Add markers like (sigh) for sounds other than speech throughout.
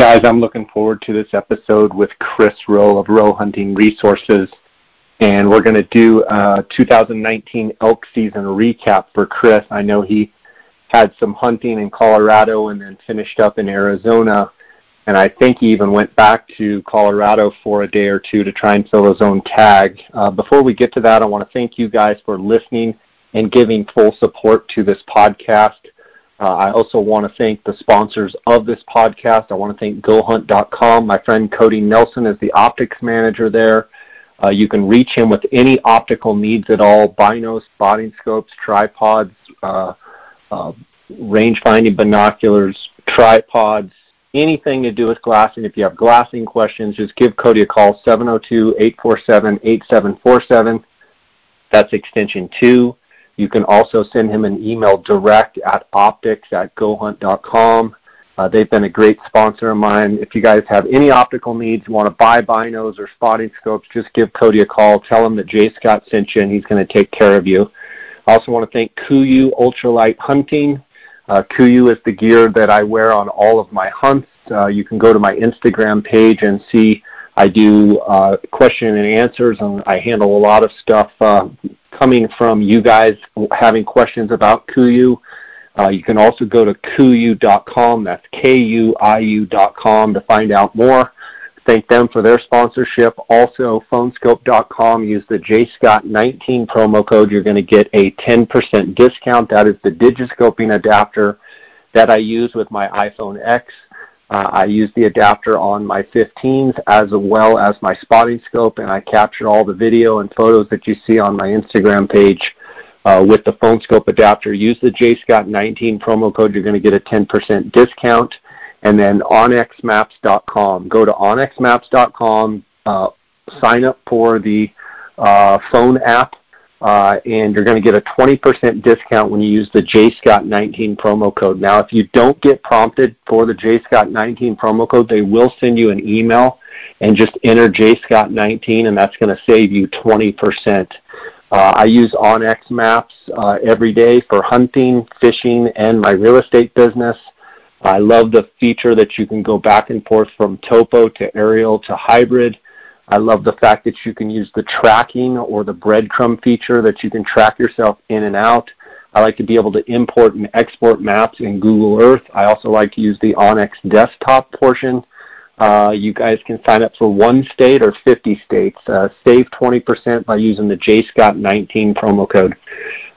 Guys, I'm looking forward to this episode with Chris Rowe of Rowe Hunting Resources. And we're going to do a 2019 elk season recap for Chris. I know he had some hunting in Colorado and then finished up in Arizona. And I think he even went back to Colorado for a day or two to try and fill his own tag. Uh, before we get to that, I want to thank you guys for listening and giving full support to this podcast. Uh, I also want to thank the sponsors of this podcast. I want to thank GoHunt.com. My friend Cody Nelson is the optics manager there. Uh, you can reach him with any optical needs at all, binos, spotting scopes, tripods, uh, uh, range finding binoculars, tripods, anything to do with glassing. If you have glassing questions, just give Cody a call, 702-847-8747. That's extension 2. You can also send him an email direct at optics at gohunt.com. Uh, they've been a great sponsor of mine. If you guys have any optical needs, you want to buy binos or spotting scopes, just give Cody a call. Tell him that Jay Scott sent you, and he's going to take care of you. I also want to thank KUIU Ultralight Hunting. Uh, KUIU is the gear that I wear on all of my hunts. Uh, you can go to my Instagram page and see I do uh, question and answers, and I handle a lot of stuff uh, coming from you guys having questions about KUIU. Uh, you can also go to kuiu.com, that's K-U-I-U.com to find out more. Thank them for their sponsorship. Also, phoneskope.com, use the JScott19 promo code. You're going to get a 10% discount. That is the digiscoping adapter that I use with my iPhone X. Uh, I use the adapter on my 15s as well as my spotting scope, and I capture all the video and photos that you see on my Instagram page uh, with the Phone Skope adapter. Use the JScott19 promo code. You're going to get a 10% discount. And then onxmaps.com. Go to onxmaps.com, uh, sign up for the uh, phone app and you're going to get a 20% discount when you use the JScott19 promo code. Now, if you don't get prompted for the JScott19 promo code, they will send you an email and just enter JScott19, and that's going to save you 20%. Uh, I use onX Maps uh, every day for hunting, fishing, and my real estate business. I love the feature that you can go back and forth from topo to aerial to hybrid. I love the fact that you can use the tracking or the breadcrumb feature that you can track yourself in and out. I like to be able to import and export maps in Google Earth. I also like to use the onX desktop portion. Uh, you guys can sign up for one state or 50 states. Uh, save 20% by using the JScott19 promo code.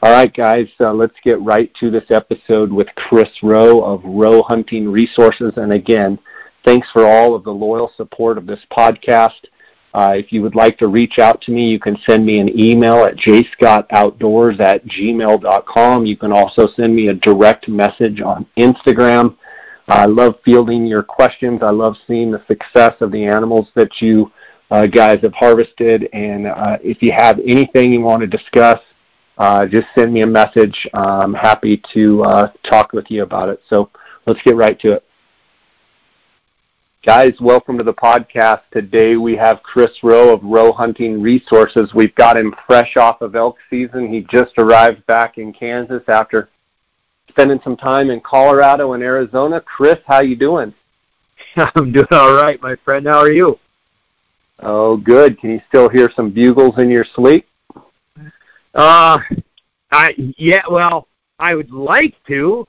All right, guys, uh, let's get right to this episode with Chris Rowe of Rowe Hunting Resources. And again, thanks for all of the loyal support of this podcast. Uh, if you would like to reach out to me, you can send me an email at jscottoutdoors at gmail.com. You can also send me a direct message on Instagram. I love fielding your questions. I love seeing the success of the animals that you uh, guys have harvested. And uh, if you have anything you want to discuss, uh, just send me a message. I'm happy to uh, talk with you about it. So let's get right to it. Guys, welcome to the podcast. Today we have Chris Rowe of Rowe Hunting Resources. We've got him fresh off of elk season. He just arrived back in Kansas after spending some time in Colorado and Arizona. Chris, how you doing? (laughs) I'm doing all right, my friend. How are you? Oh, good. Can you still hear some bugles in your sleep? Uh, I yeah. Well, I would like to.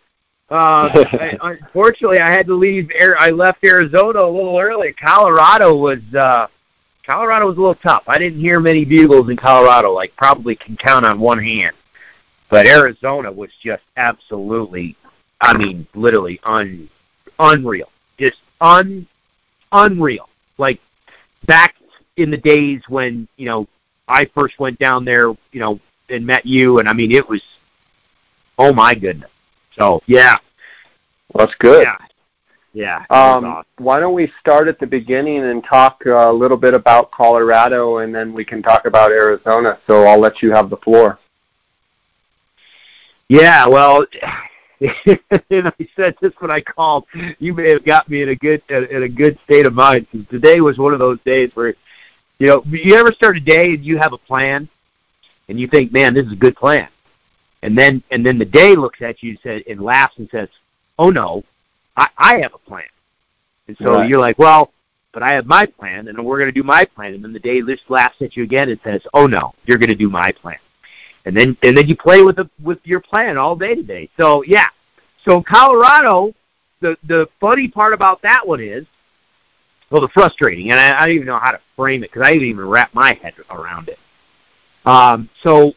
Uh, (laughs) I, unfortunately, I had to leave. I left Arizona a little early. Colorado was uh, Colorado was a little tough. I didn't hear many bugles in Colorado. Like probably can count on one hand. But Arizona was just absolutely, I mean, literally un, unreal. Just un, unreal. Like back in the days when you know I first went down there, you know, and met you, and I mean, it was, oh my goodness. So yeah, well, that's good. Yeah. Yeah. Um, awesome. Why don't we start at the beginning and talk a little bit about Colorado, and then we can talk about Arizona. So I'll let you have the floor. Yeah. Well, (laughs) and I said this when I called. You may have got me in a good in a good state of mind because today was one of those days where, you know, you ever start a day and you have a plan, and you think, man, this is a good plan, and then and then the day looks at you and says and laughs and says, oh no, I, I have a plan. And so right. you're like, well, but I have my plan, and we're going to do my plan. And then the day this laughs at you again and says, oh no, you're going to do my plan. And then and then you play with the with your plan all day today. So yeah, so Colorado, the the funny part about that one is, well, the frustrating, and I, I don't even know how to frame it because I didn't even wrap my head around it. Um, so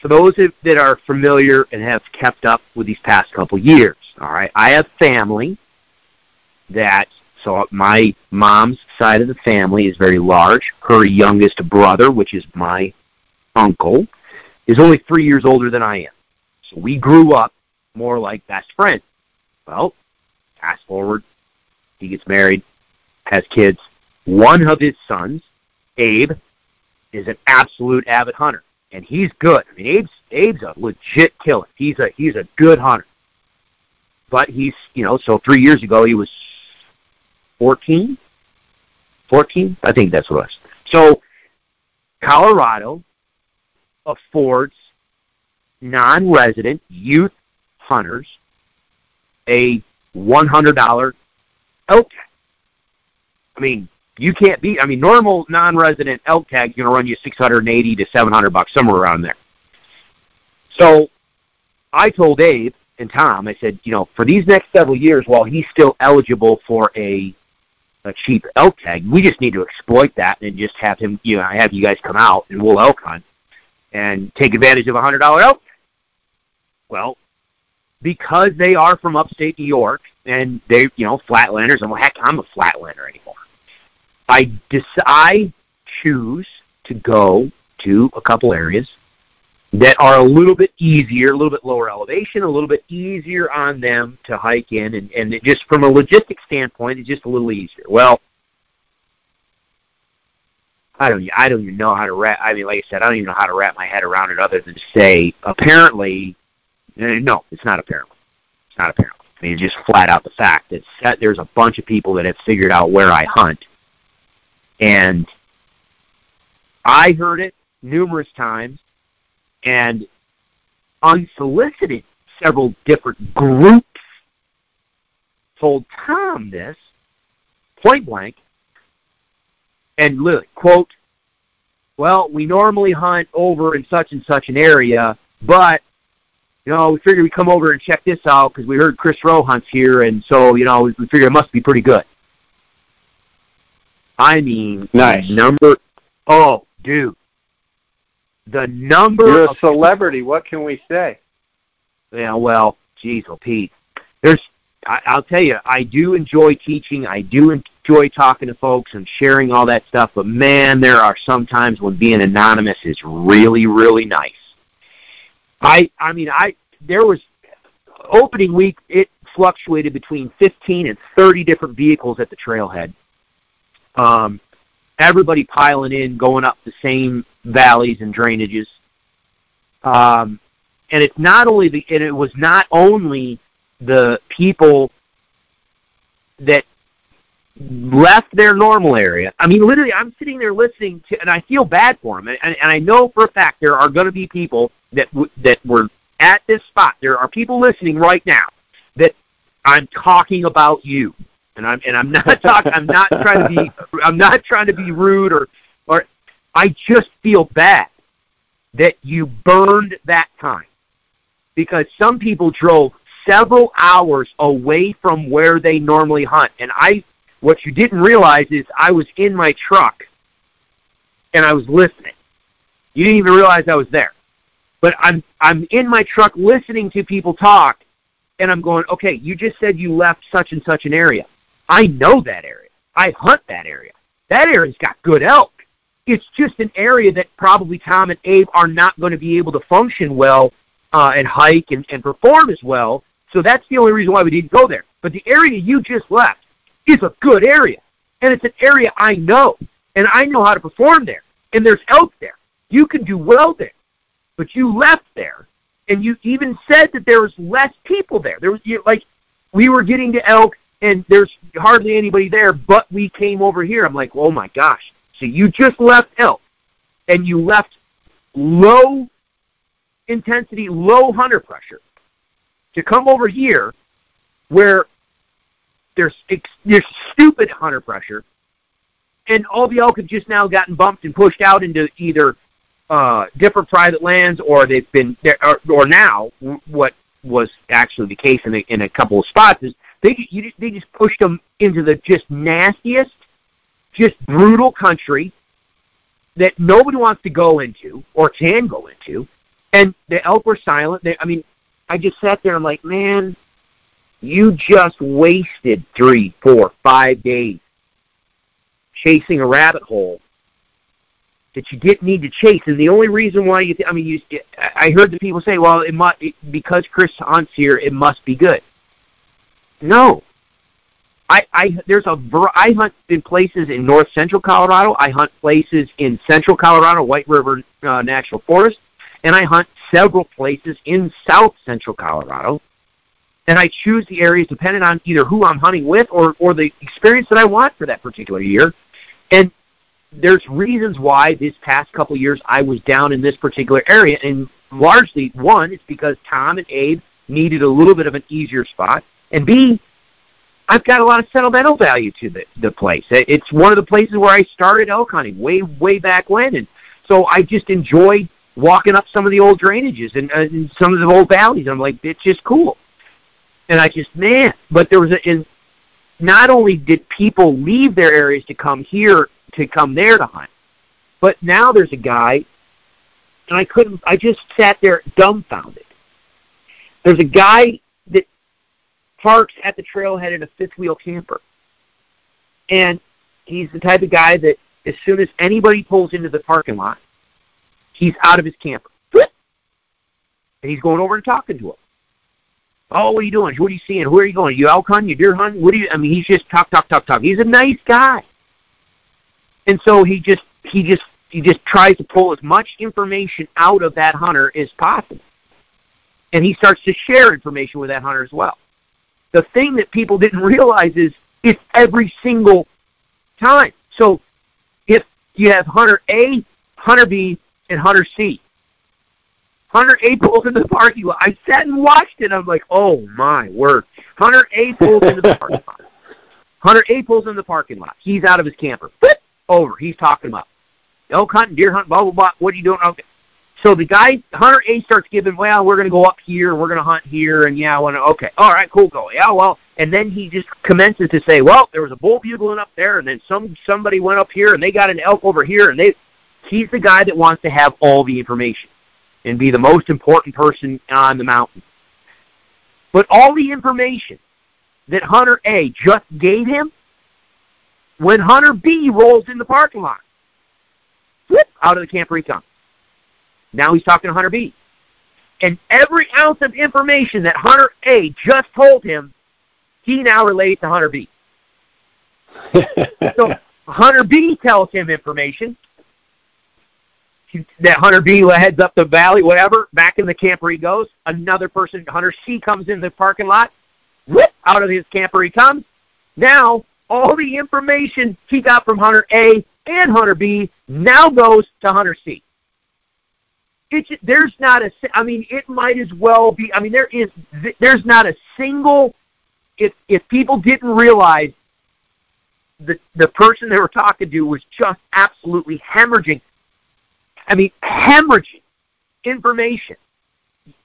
for those that are familiar and have kept up with these past couple years, all right, I have family that so my mom's side of the family is very large. Her youngest brother, which is my uncle, is only three years older than I am. So we grew up more like best friends. Well, fast forward, he gets married, has kids. One of his sons, Abe, is an absolute avid hunter and he's good. I mean, Abe's Abe's a legit killer. He's a he's a good hunter. But he's you know so three years ago he was fourteen. Fourteen, I think that's what it was. So Colorado affords non-resident youth hunters a one hundred dollar elk. I mean, you can't beat. I mean, normal non-resident elk tag is going to run you 680 to 700 bucks, somewhere around there. So I told Dave and Tom, I said, you know, for these next several years, while he's still eligible for a a cheap elk tag, we just need to exploit that and just have him, you know, have you guys come out and we'll elk hunt and take advantage of a hundred dollar elk. Well, because they are from upstate New York and they, you know, flatlanders, and well, heck, I'm a flatlander anymore. I dis- I choose to go to a couple areas that are a little bit easier, a little bit lower elevation, a little bit easier on them to hike in, and, and it just from a logistic standpoint, it's just a little easier. Well, I don't, I don't even know how to wrap. I mean, like I said, I don't even know how to wrap my head around it, other than to say, apparently, eh, no, it's not apparently, it's not apparently. I mean, just flat out the fact that there's a bunch of people that have figured out where I hunt, and I heard it numerous times and unsolicited several different groups told Tom this point blank and literally quote well we normally hunt over in such and such an area but you know we figured we'd come over and check this out because we heard chris rowe hunts here and so you know we figured it must be pretty good I mean, nice number. Oh, dude, the number. You're a celebrity. what can we say? Yeah, well, geez, oh Pete, there's. I, I'll tell you, I do enjoy teaching. I do enjoy talking to folks and sharing all that stuff. But man, there are some times when being anonymous is really, really nice. I, I mean, I there was opening week. It fluctuated between 15 and 30 different vehicles at the trailhead um, everybody piling in, going up the same valleys and drainages. Um, and it's not only the, and it was not only the people that left their normal area. I mean, literally, I'm sitting there listening to, and I feel bad for them. And, and I know for a fact there are going to be people that w- that were at this spot. There are people listening right now that I'm talking about you and I'm and I'm (laughs) not talking. I'm not trying to be. I'm not trying to be rude or or. I just feel bad that you burned that time because some people drove several hours away from where they normally hunt, and I. What you didn't realize is I was in my truck and I was listening. You didn't even realize I was there. But I'm I'm in my truck listening to people talk and I'm going, okay, you just said you left such and such an area. I know that area. I hunt that area. That area's got good elk. It's just an area that probably Tom and Abe are not going to be able to function well uh, and hike and, and perform as well. So that's the only reason why we didn't go there. But the area you just left is a good area. And it's an area I know. And I know how to perform there. And there's elk there. You can do well there. But you left there. And you even said that there was less people there. There was like we were getting to elk and there's hardly anybody there, but we came over here. I'm like, oh my gosh. So you just left elk, and you left low intensity, low hunter pressure to come over here where there's there's stupid hunter pressure, and all the elk have just now gotten bumped and pushed out into either uh, different private lands, or they've been, or, or now what was actually the case in a, in a couple of spots is they you, they just pushed them into the just nastiest, just brutal country that nobody wants to go into or can go into, and the elk were silent. They, I mean, I just sat there and I'm like, man, you just wasted three, four, five days chasing a rabbit hole that you didn't need to chase. And the only reason why you, th- I mean, you, I heard the people say, well, it must because Chris hunts here, it must be good. No. I, I there's a I hunt in places in north central Colorado. I hunt places in central Colorado, White River uh, National Forest, and I hunt several places in south central Colorado. And I choose the areas depending on either who I'm hunting with or or the experience that I want for that particular year. And there's reasons why this past couple years I was down in this particular area, and largely one, it's because Tom and Abe needed a little bit of an easier spot, and B, I've got a lot of sentimental value to the the place. It's one of the places where I started elk hunting way way back when, and so I just enjoyed walking up some of the old drainages and, uh, and some of the old valleys. I'm like, it's just cool, and I just man. But there was a, and not only did people leave their areas to come here to come there to hunt. But now there's a guy, and I couldn't. I just sat there dumbfounded. There's a guy parks at the trailhead in a fifth wheel camper, and he's the type of guy that as soon as anybody pulls into the parking lot, he's out of his camper. And he's going over and talking to him. Oh, what are you doing? What are you seeing? Where are you going? You elk hunting? You deer hunting? What do you? I mean, he's just talk, talk, talk, talk. He's a nice guy and so he just he just he just tries to pull as much information out of that hunter as possible. And he starts to share information with that hunter as well. The thing that people didn't realize is it's every single time. So if you have hunter A, hunter B, and hunter C, Hunter A pulls into the parking lot. I sat and watched it. I'm like, oh my word. Hunter A pulls into the parking lot. (laughs) Hunter A pulls in the parking lot. He's out of his camper over. He's talking about elk hunting, deer hunting, blah blah blah. What are you doing? Okay. So the guy, Hunter A, starts giving. Well, we're going to go up here. We're going to hunt here, and yeah, I want to. Okay, all right, cool, go. Yeah, well, and then he just commences to say, well, there was a bull bugling up there, and then some somebody went up here, and they got an elk over here, and they. He's the guy that wants to have all the information and be the most important person on the mountain. But all the information that Hunter A just gave him when Hunter B rolls in the parking lot. Whoop, out of the camper he comes. Now he's talking to Hunter B. And every ounce of information that Hunter A just told him, he now relays to Hunter B. (laughs) so Hunter B tells him information that Hunter B heads up the valley, whatever. Back in the camper he goes. Another person, Hunter C, comes in the parking lot. Whoop, out of his camper he comes. Now all the information he got from Hunter A and Hunter B now goes to Hunter C. There's not a, I mean, it might as well be, I mean, there is, there's not a single, if, if people didn't realize the, the person they were talking to was just absolutely hemorrhaging, I mean, hemorrhaging information.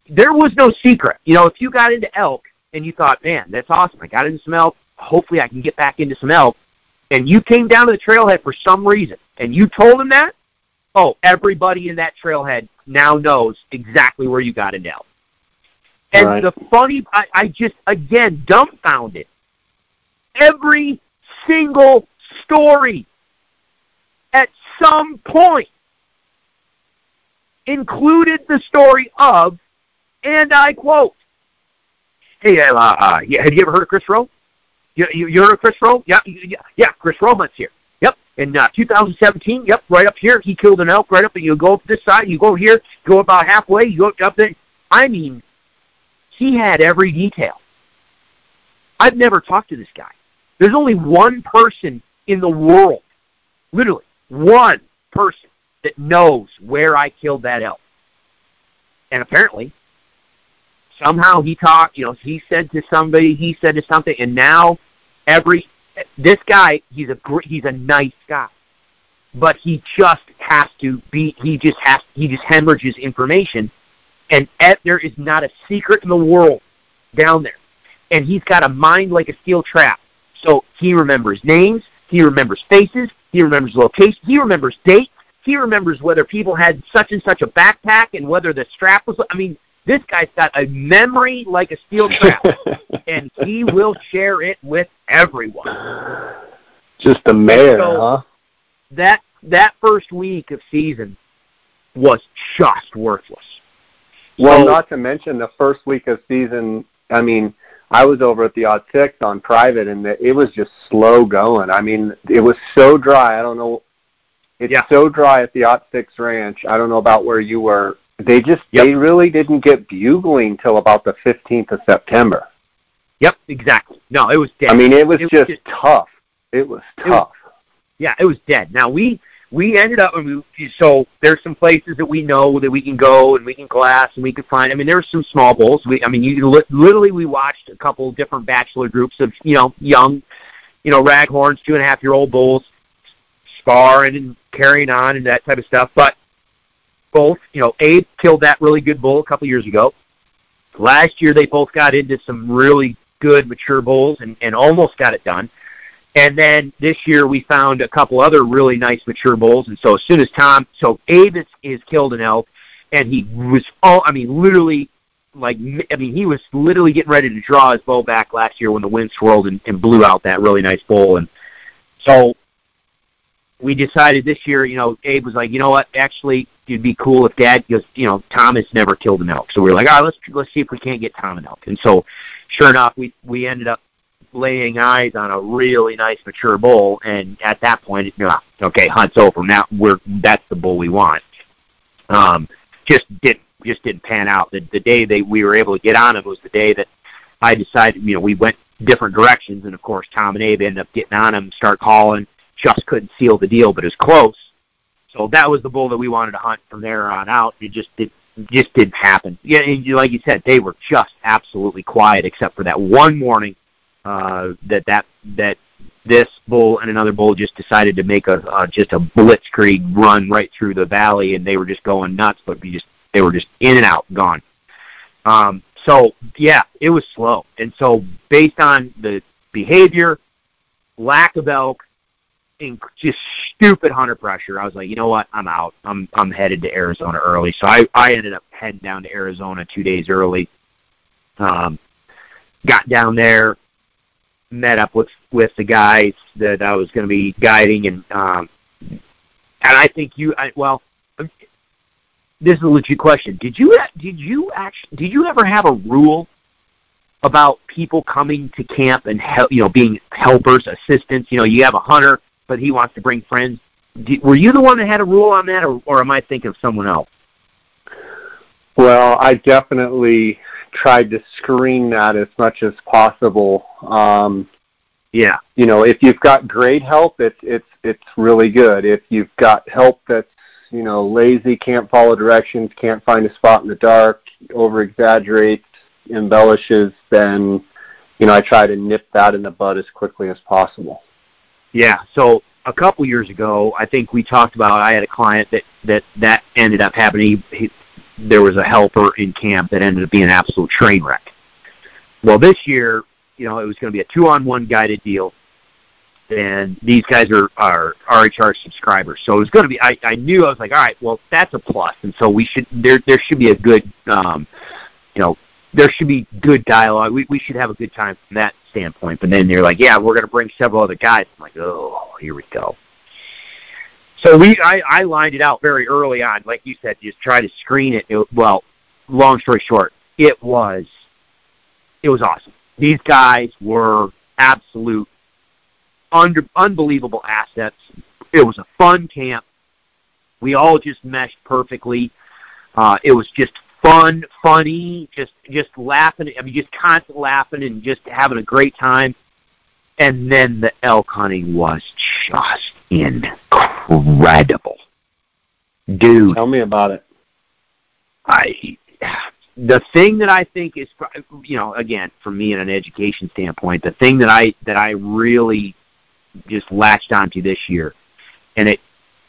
There was no secret. You know, if you got into elk and you thought, man, that's awesome, I got into some elk, hopefully I can get back into some elk, and you came down to the trailhead for some reason, and you told him that, oh, everybody in that trailhead now knows exactly where you got into elk. And right. the funny, I, I just, again, dumbfounded. Every single story at some point included the story of, and I quote, Hey, uh, uh, have you ever heard of Chris Rowe? You, you, you heard of Chris Rowe? Yeah, yeah, yeah, Chris Rowe here. In uh, 2017, yep, right up here, he killed an elk right up, and you go up this side, you go here, go about halfway, you go up there. I mean, he had every detail. I've never talked to this guy. There's only one person in the world, literally one person, that knows where I killed that elk. And apparently, somehow he talked, you know, he said to somebody, he said to something, and now every this guy he's a great he's a nice guy. But he just has to be he just has he just hemorrhages information. And at, there is not a secret in the world down there. And he's got a mind like a steel trap. So he remembers names he remembers faces he remembers location he remembers dates he remembers whether people had such and such a backpack and whether the strap was i mean this guy's got a memory like a steel trap, (laughs) and he will share it with everyone. Just a mayor, so huh? That that first week of season was just worthless. Well, so, not to mention the first week of season. I mean, I was over at the Odd Six on private, and it was just slow going. I mean, it was so dry. I don't know. It's yeah. so dry at the Six Ranch. I don't know about where you were they just yep. they really didn't get bugling till about the 15th of September. Yep, exactly. No, it was dead. I mean, it was, it just, was just, tough. It was tough. It was, yeah, it was dead. Now we we ended up and we so there's some places that we know that we can go and we can glass and we can find. I mean, there's some small bowls. We I mean, you literally we watched a couple different bachelor groups of you know young, you know raghorns, two and a half year old bulls, sparring and carrying on and that type of stuff. But both, you know, Abe killed that really good bull a couple years ago. Last year they both got into some really good mature bulls and, and almost got it done. And then this year we found a couple other really nice mature bulls. And so as soon as Tom, so Abe is, is killed an elk, and he was all, I mean, literally, like, I mean, he was literally getting ready to draw his bow back last year when the wind swirled and, and blew out that really nice bull. And so we decided this year, you know, Abe was like, you know what, actually, it'd be cool if Dad, because you know, Thomas never killed an elk, so we were like, all right, let's let's see if we can't get Tom an elk. And so, sure enough, we we ended up laying eyes on a really nice mature bull, and at that point, know, okay, hunt's over. Now we're that's the bull we want. Um, just didn't just didn't pan out. The the day they we were able to get on him was the day that I decided, you know, we went different directions, and of course, Tom and Abe ended up getting on him, start calling just couldn't seal the deal, but it was close. So that was the bull that we wanted to hunt from there on out. It just it just didn't happen. Yeah, and like you said, they were just absolutely quiet except for that one morning uh, that that that this bull and another bull just decided to make a uh, just a blitzkrieg run right through the valley, and they were just going nuts. But we just they were just in and out, gone. Um, so yeah, it was slow, and so based on the behavior, lack of elk, just stupid hunter pressure. I was like, you know what? I'm out. I'm I'm headed to Arizona early. So I I ended up heading down to Arizona two days early. Um, got down there, met up with with the guys that I was going to be guiding, and um, and I think you. I, well, this is a legit question. Did you did you actually did you ever have a rule about people coming to camp and help, you know, being helpers, assistants? You know, you have a hunter but he wants to bring friends. were you the one that had a rule on that, or, or am I thinking of someone else? Well, I definitely tried to screen that as much as possible. Um, yeah, you know, if you've got great help, it's it's it's really good. If you've got help that's you know lazy, can't follow directions, can't find a spot in the dark, over exaggerates, embellishes, then you know I try to nip that in the bud as quickly as possible. Yeah. So a couple years ago, I think we talked about. I had a client that that that ended up happening. He, he, there was a helper in camp that ended up being an absolute train wreck. Well, this year, you know, it was going to be a two-on-one guided deal, and these guys are are RHR subscribers, so it was going to be. I I knew I was like, all right, well, that's a plus, and so we should there there should be a good, um, you know, there should be good dialogue. We we should have a good time from that standpoint. But then they're like, yeah, we're going to bring several other guys. I'm like, oh, here we go. So we I, I lined it out very early on, like you said, just try to screen it. it. Well, long story short, it was it was awesome. These guys were absolute under, unbelievable assets. It was a fun camp. We all just meshed perfectly. Uh, it was just fun, funny, just just laughing. I mean, just constant laughing and just having a great time. And then the elk hunting was just incredible, dude. Tell me about it. I the thing that I think is, you know, again, for me in an education standpoint, the thing that I that I really just latched onto this year, and it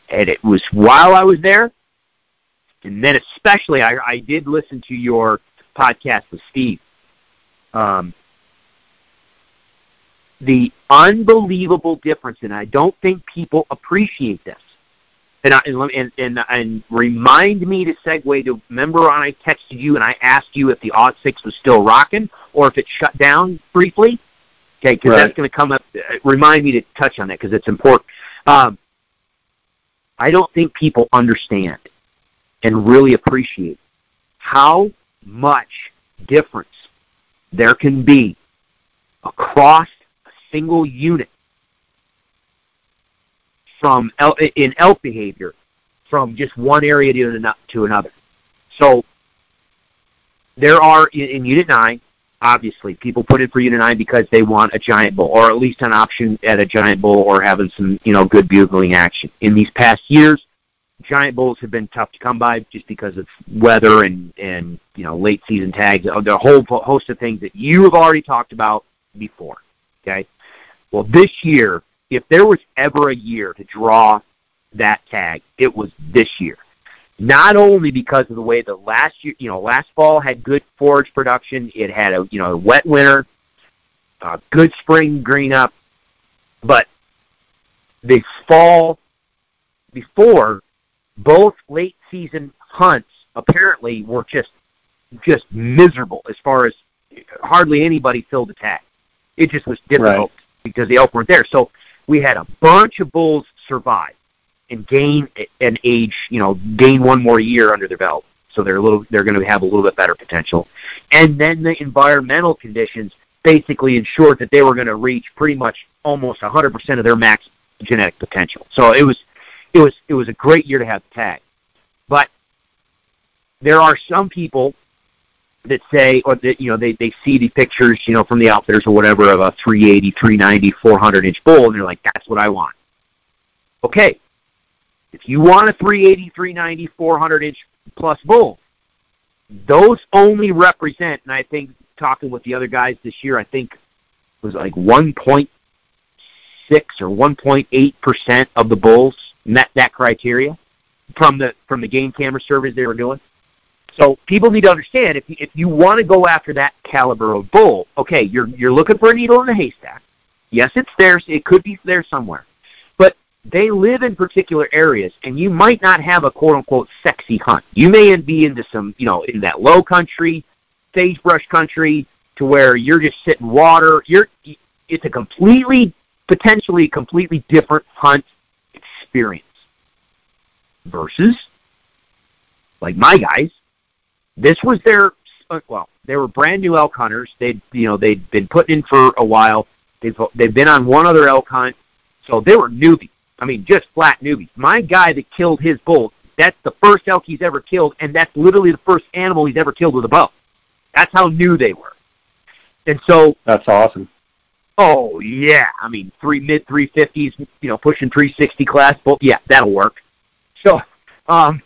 and it was while I was there, and then especially I, I did listen to your podcast with Steve. Um, the unbelievable difference, and I don't think people appreciate this. And, I, and, and, and remind me to segue to remember when I texted you and I asked you if the Odd Six was still rocking or if it shut down briefly. Okay, because right. that's going to come up. Uh, remind me to touch on that because it's important. Um, I don't think people understand and really appreciate how much difference there can be across a single unit from elk, in elk behavior from just one area to, another. So there are in, in Unit 9, obviously, people put in for Unit 9 because they want a giant bull, or at least an option at a giant bull or having some, you know, good bugling action. In these past years, giant bulls have been tough to come by just because of weather and and you know late season tags. Uh, the a whole host of things that you have already talked about before. Okay, well this year, if there was ever a year to draw that tag, it was this year. Not only because of the way the last year, you know, last fall had good forage production, it had a you know a wet winter, a good spring green up, but the fall before both late season hunts apparently were just just miserable as far as hardly anybody filled the tag. It just was difficult right. because the elk weren't there. So we had a bunch of bulls survive and gain an age, you know, gain one more year under their belt. So they're a little they're going to have a little bit better potential. And then the environmental conditions basically ensured that they were going to reach pretty much almost 100% of their max genetic potential. So it was it was it was a great year to have the tag. But there are some people that say or that you know they they see the pictures you know from the outfitters or whatever of a 380 390 400 inch bull and they're like that's what i want okay if you want a 380 390 400 inch plus bull those only represent and i think talking with the other guys this year i think was like 1.6 or 1.8 percent of the bulls met that criteria from the from the game camera surveys they were doing. So people need to understand if you, if you want to go after that caliber of bull, okay, you're you're looking for a needle in a haystack. Yes, it's there. It could be there somewhere, but they live in particular areas, and you might not have a quote unquote sexy hunt. You may be into some, you know, in that low country, sagebrush country, to where you're just sitting water. You're it's a completely potentially completely different hunt experience. Versus, like my guys, this was their uh, well, they were brand new elk hunters. They'd you know they'd been putting in for a while. They've they've been on one other elk hunt, so they were newbies. I mean, just flat newbies. My guy that killed his bull, that's the first elk he's ever killed, and that's literally the first animal he's ever killed with a bow. That's how new they were. And so that's awesome. Oh yeah, I mean three mid three fifties, you know, pushing three sixty class. Well, yeah, that'll work. So, um,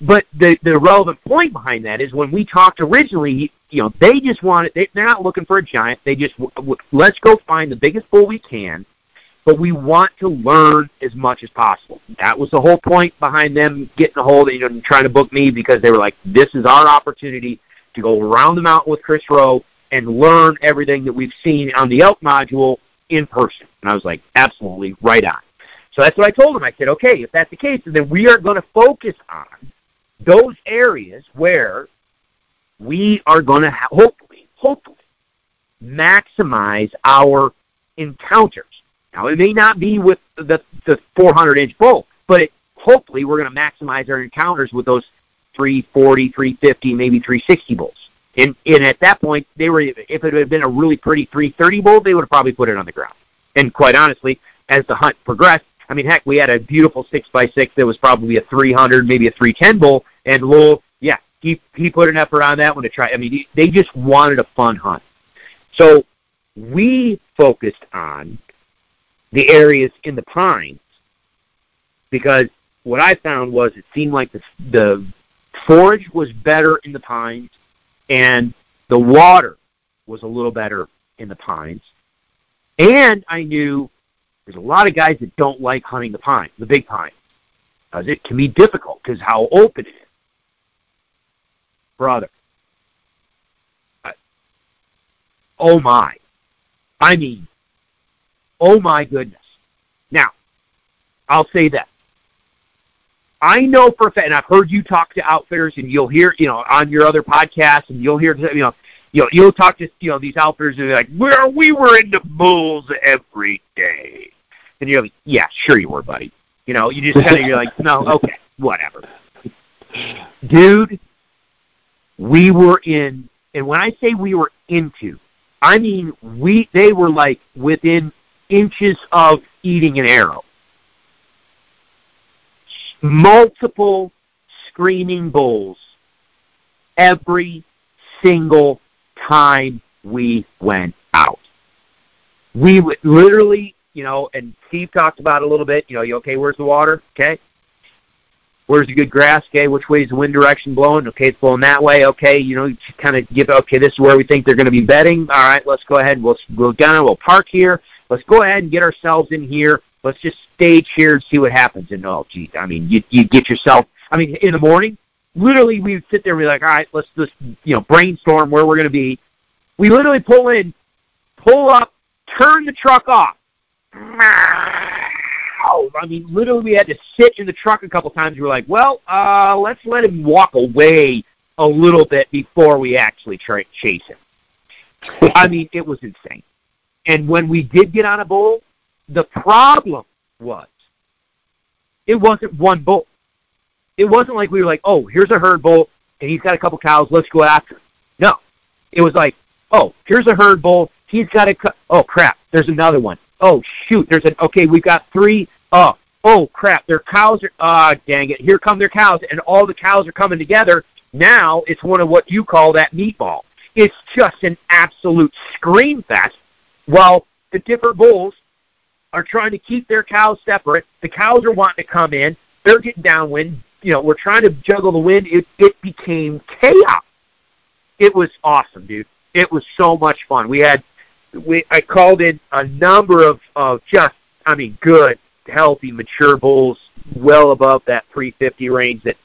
but the the relevant point behind that is when we talked originally, you know, they just wanted they, they're not looking for a giant. They just w- let's go find the biggest bull we can, but we want to learn as much as possible. That was the whole point behind them getting a hold of you know trying to book me because they were like, this is our opportunity to go around the mountain with Chris Rowe and learn everything that we've seen on the elk module in person. And I was like, absolutely, right on. So that's what I told him. I said, okay, if that's the case, then we are going to focus on those areas where we are going to ha- hopefully, hopefully, maximize our encounters. Now, it may not be with the, the 400 inch bull, but it, hopefully we're going to maximize our encounters with those 340, 350, maybe 360 bulls. And, and at that point, they were if it had been a really pretty 330 bull, they would have probably put it on the ground. And quite honestly, as the hunt progressed, I mean, heck, we had a beautiful six by six that was probably a 300, maybe a 310 bull, and Lowell, yeah, he he put an effort on that one to try. I mean, they just wanted a fun hunt. So we focused on the areas in the pines because what I found was it seemed like the the forage was better in the pines, and the water was a little better in the pines. And I knew there's a lot of guys that don't like hunting the pine, the big pine, because it can be difficult because how open it is. Brother, I, oh my, I mean, oh my goodness. Now, I'll say that I know for a fact, and I've heard you talk to outfitters, and you'll hear, you know, on your other podcasts, and you'll hear, you know, you know, you'll talk to, you know, these outfitters, and they're like, "Where we were in the bulls every day," and you're like, "Yeah, sure you were, buddy." You know, you just kind of, you're like, "No, okay, whatever." Dude, we were in, and when I say we were into, I mean we, they were like within inches of eating an arrow multiple screaming bulls every single time we went out. We would literally, you know, and Steve talked about it a little bit, you know, you okay, where's the water? Okay. Where's the good grass? Okay, which way is the wind direction blowing? Okay, it's blowing that way. Okay, you know, you kind of give. Okay, this is where we think they're going to be bedding. All right, let's go ahead. We'll we'll down. We'll park here. Let's go ahead and get ourselves in here let's just stage here and see what happens. And oh, geez, I mean, you you get yourself. I mean, in the morning, literally, we would sit there and be like, all right, let's just you know brainstorm where we're going to be. We literally pull in, pull up, turn the truck off. I mean, literally, we had to sit in the truck a couple times. We were like, well, uh, let's let him walk away a little bit before we actually tra- chase him. I mean, it was insane. And when we did get on a bull, the problem was it wasn't one bull. It wasn't like we were like, oh, here's a herd bull and he's got a couple cows. Let's go after him. No, it was like, oh, here's a herd bull. He's got a cu- oh crap. There's another one. Oh shoot. There's an okay. We've got three. Oh oh crap. Their cows are ah oh, dang it. Here come their cows, and all the cows are coming together. Now it's one of what you call that meatball. It's just an absolute scream fest. Well, the different bulls are trying to keep their cows separate. The cows are wanting to come in. They're getting downwind. You know, we're trying to juggle the wind. It it became chaos. It was awesome, dude. It was so much fun. We had we I called in a number of of just I mean good, healthy, mature bulls well above that 350 range that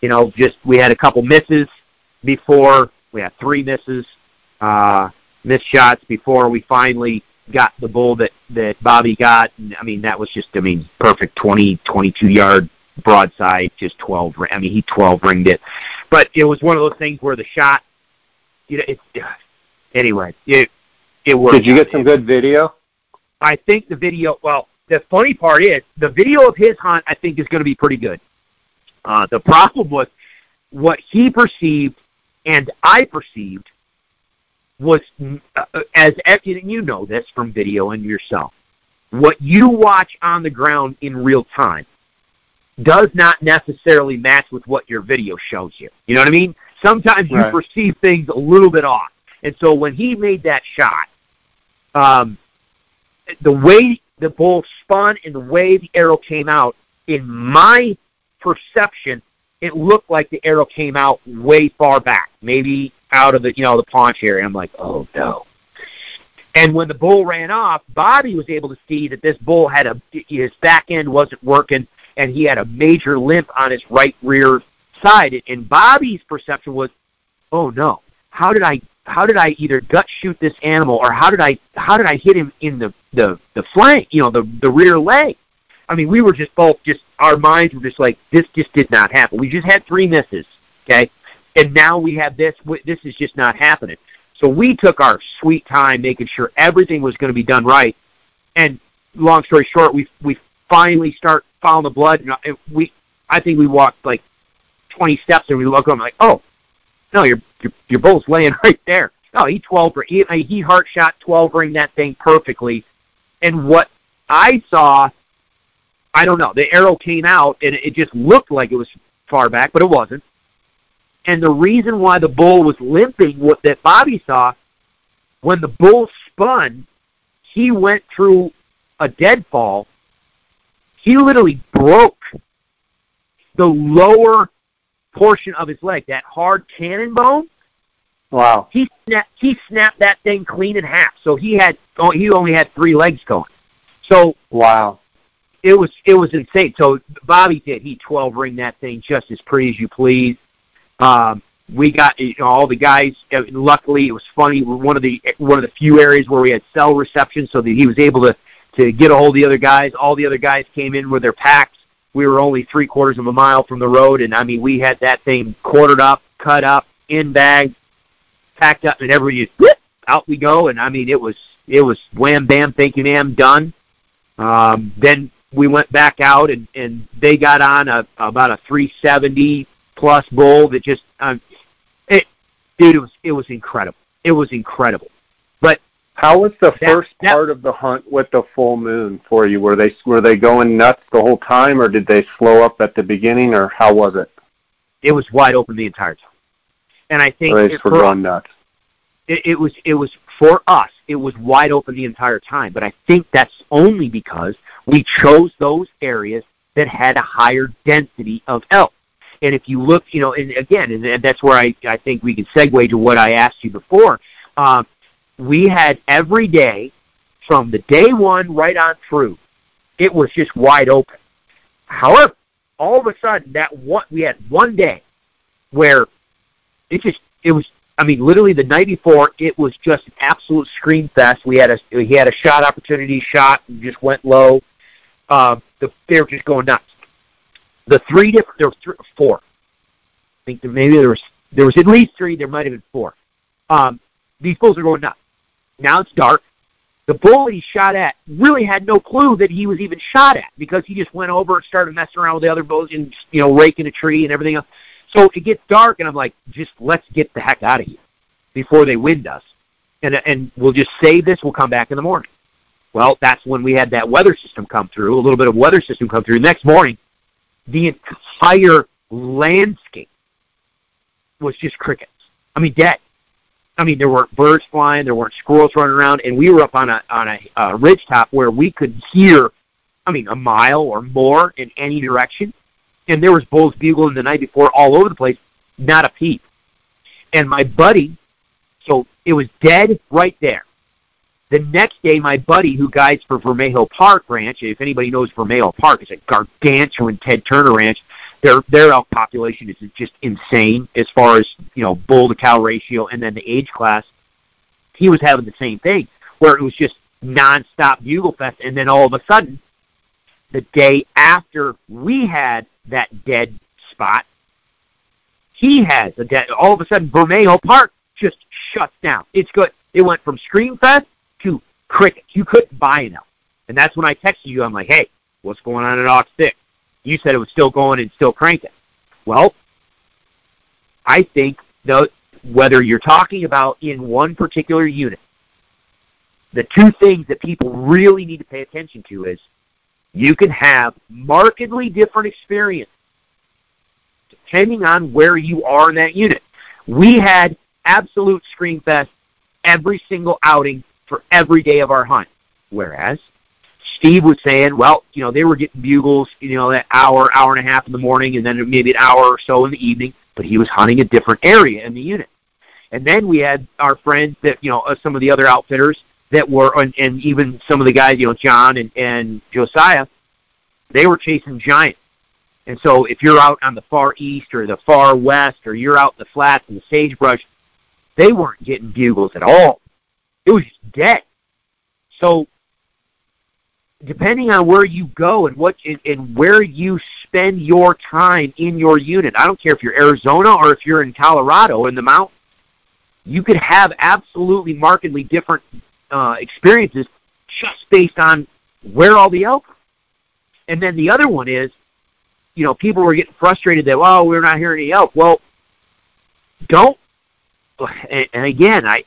you know, just we had a couple misses before we had three misses, uh missed shots before we finally got the bull that that Bobby got. And, I mean, that was just I mean perfect 20, 22 yard broadside, just 12. I mean, he 12 ringed it, but it was one of those things where the shot, you know, it. (sighs) Anyway, it it worked. Did you get some good video? I think the video. Well, the funny part is the video of his hunt. I think is going to be pretty good. Uh, the problem was what he perceived and I perceived was uh, as you know this from video and yourself. What you watch on the ground in real time does not necessarily match with what your video shows you. You know what I mean? Sometimes you perceive things a little bit off. And so when he made that shot, um, the way the bull spun and the way the arrow came out, in my perception, it looked like the arrow came out way far back, maybe out of the you know the paunch area. I'm like, oh no. And when the bull ran off, Bobby was able to see that this bull had a his back end wasn't working, and he had a major limp on his right rear side. And Bobby's perception was, oh no, how did I how did I either gut shoot this animal or how did I how did I hit him in the the the flank, you know, the the rear leg? I mean, we were just both just our minds were just like this just did not happen. We just had three misses, okay? And now we have this. This is just not happening. So we took our sweet time making sure everything was going to be done right. And long story short, we we finally start following the blood. And uh, we, I think we walked like 20 steps, and we look up like, oh, no, your your your bull's laying (laughs) right there. No, he 12 he he heart shot 12 ring that thing perfectly. And what I saw, I don't know. The arrow came out, and it just looked like it was far back, but it wasn't. And the reason why the bull was limping, what that Bobby saw, when the bull spun, he went through a deadfall. He literally broke the lower portion of his leg, that hard cannon bone. Wow. He snapped he snapped that thing clean in half. So he had oh, he only had three legs going. So wow. It was it was insane. So Bobby did he twelve ring that thing just as pretty as you please. Um, we got you know, all the guys. Uh, luckily, it was funny. One of the one of the few areas where we had cell reception, so that he was able to to get a hold of the other guys. All the other guys came in with their packs. We were only three quarters of a mile from the road, and I mean, we had that thing quartered up, cut up, in bag, packed up, and everybody whoop, out we go. And I mean, it was it was wham bam, thank you ma'am, done. Um, then we went back out, and and they got on a about a 370 plus bull that just um, it, dude, it was it was incredible. It was incredible. But how was the that, first part of the hunt with the full moon for you? Were they were they going nuts the whole time, or did they slow up at the beginning, or how was it? It was wide open the entire time, and I think they were going nuts. It, it was it was for us. It was wide open the entire time, but I think that's only because we chose those areas that had a higher density of elk. And if you look, you know, and again, and that's where I, I think we can segue to what I asked you before. Um, we had every day from the day one right on through, it was just wide open. However, all of a sudden, that one we had one day where it just it was. I mean, literally the night before, it was just an absolute scream fest. We had a he had a shot opportunity, shot, and just went low. Um, the, they were just going nuts the three different there were three, four. I think there, maybe there was there was at least three. There might have been four. Um, these bulls are going nuts. Now it's dark. The bull that he shot at really had no clue that he was even shot at because he just went over and started messing around with the other bulls and you know raking a tree and everything else. So it gets dark and I'm like, just let's get the heck out of here before they wind us, and and we'll just save this. We'll come back in the morning. Well, that's when we had that weather system come through, a little bit of weather system come through. Next morning, the entire landscape was just crickets. I mean, dead. I mean, there weren't birds flying, there weren't squirrels running around, and we were up on a on a, uh, a ridge top where we could hear, I mean, a mile or more in any direction, and there was bulls bugling the night before all over the place, not a peep. And my buddy, so it was dead right there. The next day, my buddy who guides for Vermejo Park Ranch, if anybody knows Vermejo Park, it's a gargantuan Ted Turner ranch. Their their elk population is just insane as far as you know bull to cow ratio, and then the age class. He was having the same thing where it was just nonstop bugle fest, and then all of a sudden, the day after we had that dead spot, he has a dead. All of a sudden, Vermejo Park just shuts down. It's good. It went from Scream Fest to crickets. You couldn't buy elk. And that's when I texted you. I'm like, hey, what's going on at Ox Six? You said it was still going and still cranking. Well, I think the, whether you're talking about in one particular unit, the two things that people really need to pay attention to is you can have markedly different experience depending on where you are in that unit. We had absolute scream fest every single outing for every day of our hunt. Whereas Steve was saying, well, you know, they were getting bugles, you know, that hour, hour and a half in the morning, and then maybe an hour or so in the evening. But he was hunting a different area in the unit. And then we had our friends that, you know, uh, some of the other outfitters that were, and, and even some of the guys, you know, John and, and Josiah, they were chasing giants. And so if you're out on the far east or the far west or you're out in the flats and the sagebrush, they weren't getting bugles at all. It was dead. So depending on where you go and what and where you spend your time in your unit, I don't care if you're Arizona or if you're in Colorado in the mountains, you could have absolutely markedly different uh, experiences just based on where all the elk. And then the other one is, you know, people were getting frustrated that, well, we're not hearing any elk. Well, don't. And again, I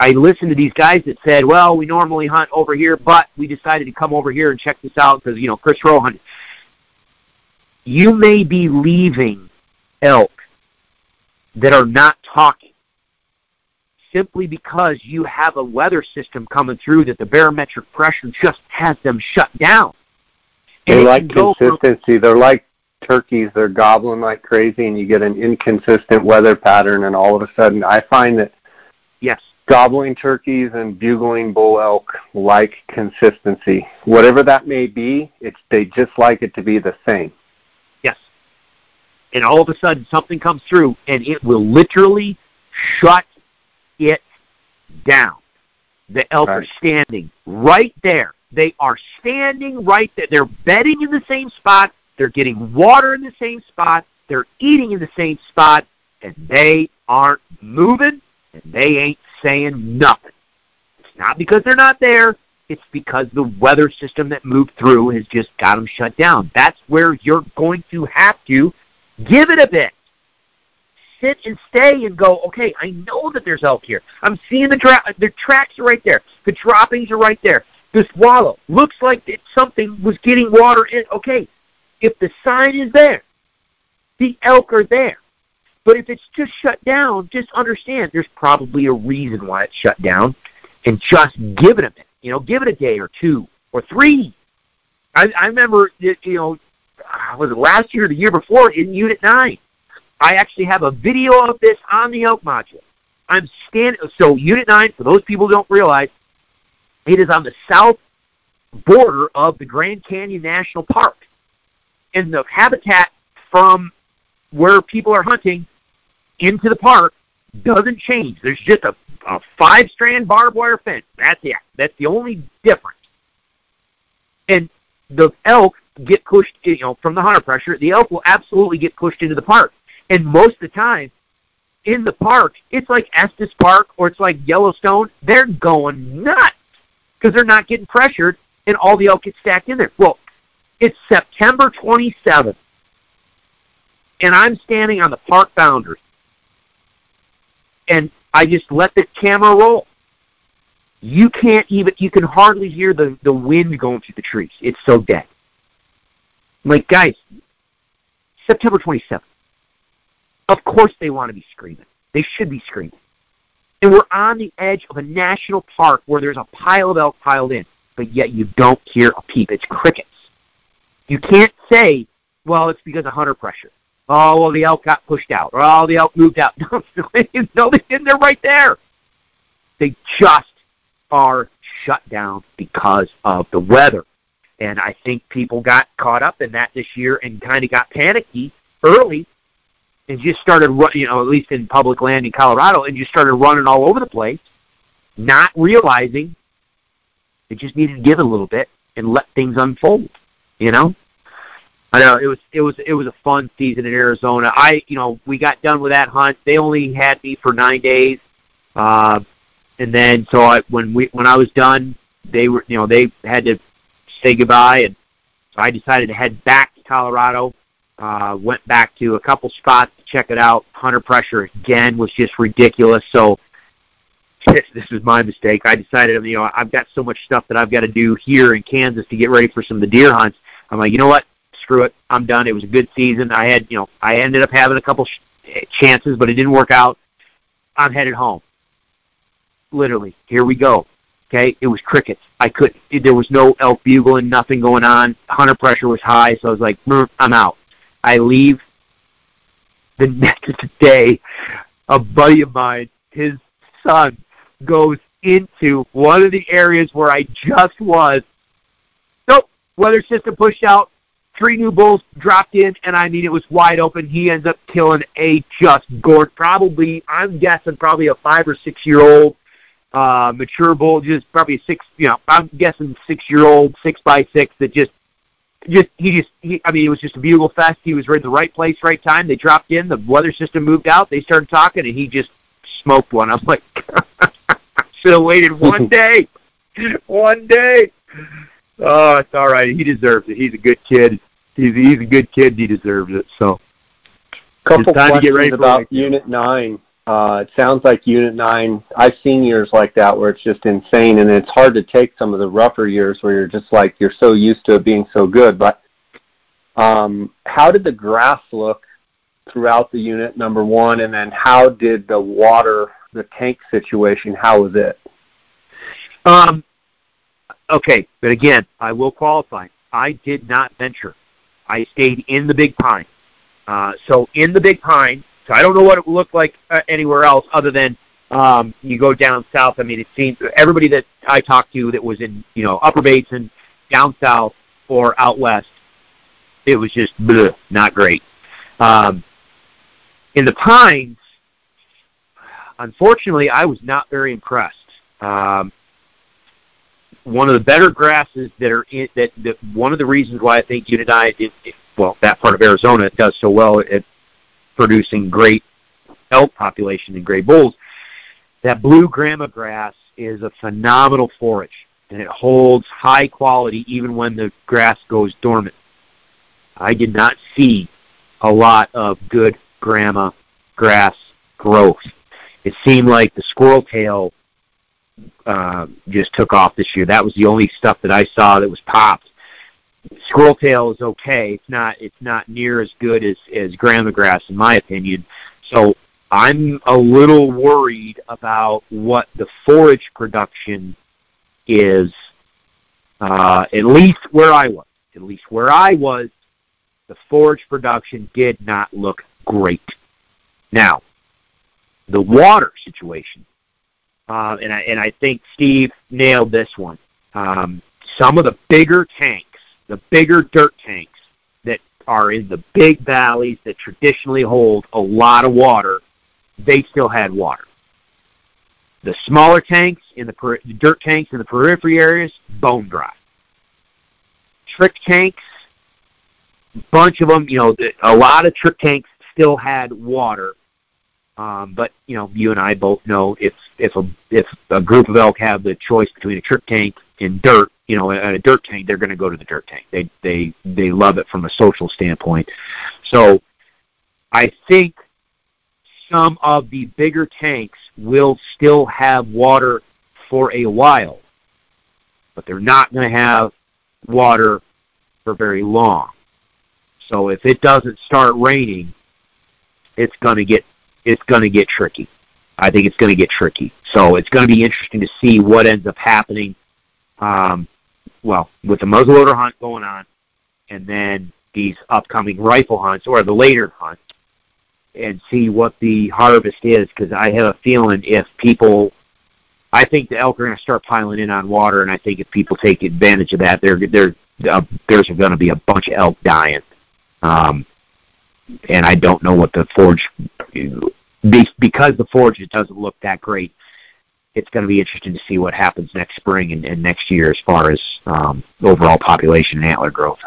I listened to these guys that said, well, we normally hunt over here, but we decided to come over here and check this out because, you know, Chris Rowe hunted. You may be leaving elk that are not talking simply because you have a weather system coming through that the barometric pressure just has them shut down. they like consistency. From, They're like turkeys, they're gobbling like crazy, and you get an inconsistent weather pattern, and all of a sudden, I find that yes, gobbling turkeys and bugling bull elk like consistency. Whatever that may be, it's they just like it to be the same. Yes. And all of a sudden something comes through and it will literally shut it down. The elk right. are standing right there. They are standing right there. They're bedding in the same spot. They're getting water in the same spot. They're eating in the same spot. And they aren't moving and they ain't saying nothing. It's not because they're not there. It's because the weather system that moved through has just got them shut down. That's where you're going to have to give it a bit. Sit and stay and go, okay, I know that there's elk here. I'm seeing the, dra- the tracks are right there. The droppings are right there. This wallow looks like it, something was getting water in. Okay, if the sign is there, the elk are there. But if it's just shut down, just understand there's probably a reason why it's shut down, and just give it a minute. You know, give it a day or two or three. I, I remember, you know, ah, was it last year or the year before in Unit Nine? I actually have a video of this on the Elk module. I'm standing. So Unit Nine, for those people who don't realize, it is on the south border of the Grand Canyon National Park, and the habitat from where people are hunting into the park doesn't change. There's just a, a five strand barbed wire fence. That's it. That's the only difference. And the elk get pushed, you know, from the hunter pressure. The elk will absolutely get pushed into the park. And most of the time, in the park, it's like Estes Park or it's like Yellowstone. They're going nuts because they're not getting pressured, and all the elk get stacked in there. Well, it's September 27th, and I'm standing on the park boundary and I just let the camera roll. You can't even, you can hardly hear the, the wind going through the trees. It's so dead. I'm like, guys, September 27th. Of course they want to be screaming. They should be screaming. And we're on the edge of a national park where there's a pile of elk piled in, but yet you don't hear a peep. It's crickets. You can't say, well, it's because of hunter pressure. Oh, well, the elk got pushed out, or oh, the elk moved out. (laughs) no, they, they're right there. They just are shut down because of the weather. And I think people got caught up in that this year and kind of got panicky early and just started, you know, at least in public land in Colorado, and just started running all over the place, not realizing they just needed to give a little bit and let things unfold, you know? I know it was it was it was a fun season in Arizona. I you know we got done with that hunt. They only had me for nine days, uh, and then so I when we when I was done, they were you know they had to say goodbye, and so I decided to head back to Colorado. Uh, went back to a couple spots to check it out. Hunter pressure again was just ridiculous. So (laughs) this, this was my mistake. I decided you know I've got so much stuff that I've got to do here in Kansas to get ready for some of the deer hunts. I'm like, you know what? Screw it, I'm done. It was a good season. I had, you know, I ended up having a couple sh- chances, but it didn't work out. I'm headed home. Literally, here we go. Okay, it was crickets. I couldn't. There was no elk bugling, nothing going on. Hunter pressure was high, so I was like, mm, I'm out. I leave. The (laughs) next day, a buddy of mine, his son, goes into one of the areas where I just was. Nope, weather system pushed out three new bulls dropped in, and I mean it was wide open. He ends up killing a just gourd, probably I'm guessing probably a five or six year old uh, mature bull, just probably a six. You know, I'm guessing six year old, six by six that just. Just he just he, I mean it was just a bugle fest. He was in the right place, right time. They dropped in. The weather system moved out. They started talking, and he just smoked one. I'm like, (laughs) should have waited one (laughs) day, one day. Oh, it's all right. He deserves it. He's a good kid he's he's a good kid. He deserves it. So, couple questions about Unit Nine. Uh, it sounds like Unit Nine. I've seen years like that where it's just insane, and it's hard to take some of the rougher years where you're just like you're so used to it being so good. But um, how did the grass look throughout the unit? Number one, and then how did the water, the tank situation? How was it? Um. Okay, but again, I will qualify. I did not venture I stayed in the Big Pine. Uh, so in the Big Pine, so I don't know what it looked like uh, anywhere else other than um, you go down south. I mean, it seems everybody that I talked to that was in you know Upper Basin, down south, or out west, it was just bleh, not great. Um, in the pines, unfortunately, I was not very impressed. Um, one of the better grasses that are in that, that one of the reasons why I think Unit Nine, it, it, well, that part of Arizona does so well at producing great elk population and gray bulls. That blue grama grass is a phenomenal forage, and it holds high quality even when the grass goes dormant. I did not see a lot of good grama grass growth. It seemed like the squirrel tail uh, just took off this year. That was the only stuff that I saw that was popped. Squirrel tail is okay. It's not it's not near as good as as grama grass in my opinion. So I'm a little worried about what the forage production is. Uh, at least where I was, at least where I was, the forage production did not look great. Now, the water situation, uh, and I and I think Steve nailed this one. Um, some of the bigger tanks, the bigger dirt tanks that are in the big valleys that traditionally hold a lot of water, they still had water. The smaller tanks in the, the dirt tanks in the periphery areas, bone dry. Trick tanks bunch of them, you know, a lot of trick tanks still had water. Um, but you know, you and I both know if if a if a group of elk have the choice between a trick tank and dirt, you know, and a dirt tank, they're going to go to the dirt tank. They they they love it from a social standpoint. So, I think some of the bigger tanks will still have water for a while, but they're not going to have water for very long. So if it doesn't start raining, it's going to get it's going to get tricky. I think it's going to get tricky. So it's going to be interesting to see what ends up happening. Um, well, with the muzzleloader hunt going on, and then these upcoming rifle hunts or the later hunts, and see what the harvest is. Because I have a feeling if people, I think the elk are going to start piling in on water, and I think if people take advantage of that, they're they're uh, there's going to be a bunch of elk dying. Um, and I don't know what the forage because the forage it doesn't look that great. It's going to be interesting to see what happens next spring and, and next year as far as um, overall population and antler growth.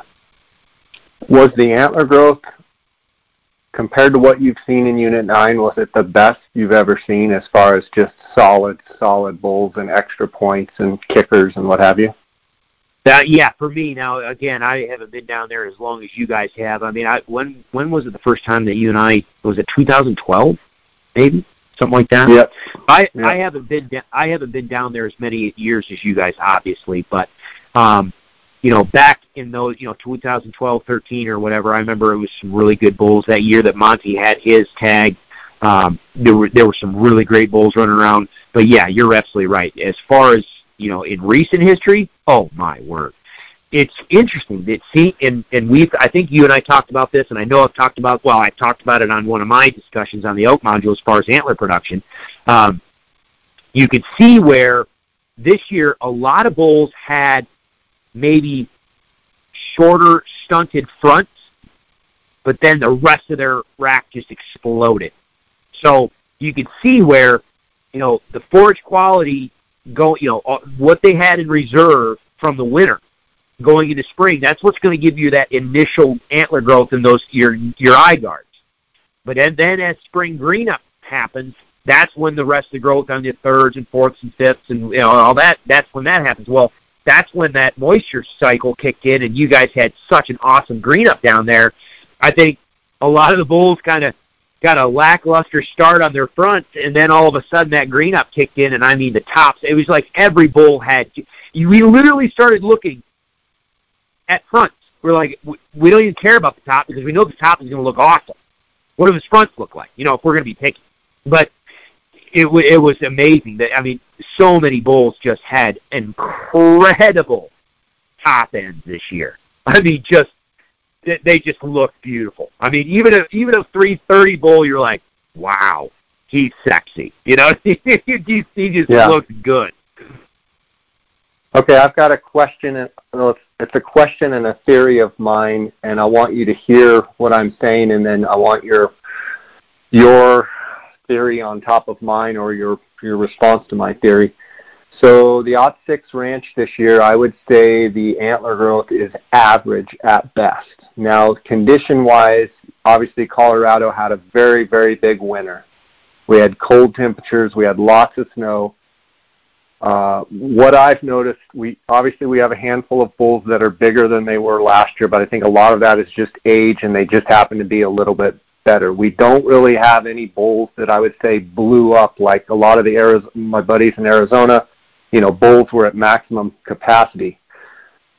Was the antler growth compared to what you've seen in Unit Nine? Was it the best you've ever seen as far as just solid, solid bulls and extra points and kickers and what have you? That yeah, for me now again, I haven't been down there as long as you guys have. I mean, I when when was it the first time that you and I was it 2012, maybe something like that? Yep. I yep. I haven't been I haven't been down there as many years as you guys, obviously, but um, you know, back in those you know 2012, 13 or whatever, I remember it was some really good bulls that year that Monty had his tag. Um, there were there were some really great bulls running around, but yeah, you're absolutely right. As far as you know, in recent history, oh my word. It's interesting that see, and and we've I think you and I talked about this, and I know I've talked about well, I've talked about it on one of my discussions on the elk module as far as antler production. Um, you could see where this year a lot of bulls had maybe shorter, stunted fronts, but then the rest of their rack just exploded. So you could see where, you know, the forage quality go, you know, uh, what they had in reserve from the winter going into spring. That's what's going to give you that initial antler growth in those your your eye guards. But and then as spring green up happens, that's when the rest of the growth on the thirds and fourths and fifths and you know all that. That's when that happens. Well, that's when that moisture cycle kicked in, and you guys had such an awesome green up down there. I think a lot of the bulls kind of got a lackluster start on their front, and then all of a sudden that green up kicked in, and I mean the tops. It was like every bull had. We literally started looking at fronts. We're like, we don't even care about the top because we know the top is going to look awesome. What do his fronts look like? You know, if we're going to be picky. But it it was amazing that I mean, so many bulls just had incredible top ends this year. I mean, just they just look beautiful. I mean, even a even a 330 bull, you're like, wow, he's sexy. You know, (laughs) he, he just yeah. looks good. Okay, I've got a question. and It's a question and a theory of mine, and I want you to hear what I'm saying, and then I want your your theory on top of mine or your your response to my theory. So the Ot 6 ranch this year, I would say the antler growth is average at best. Now, condition-wise, obviously Colorado had a very, very big winter. We had cold temperatures. We had lots of snow. Uh, what I've noticed, we obviously we have a handful of bulls that are bigger than they were last year, but I think a lot of that is just age, and they just happen to be a little bit better. We don't really have any bulls that I would say blew up like a lot of the Arizona, my buddies in Arizona. You know, bulls were at maximum capacity.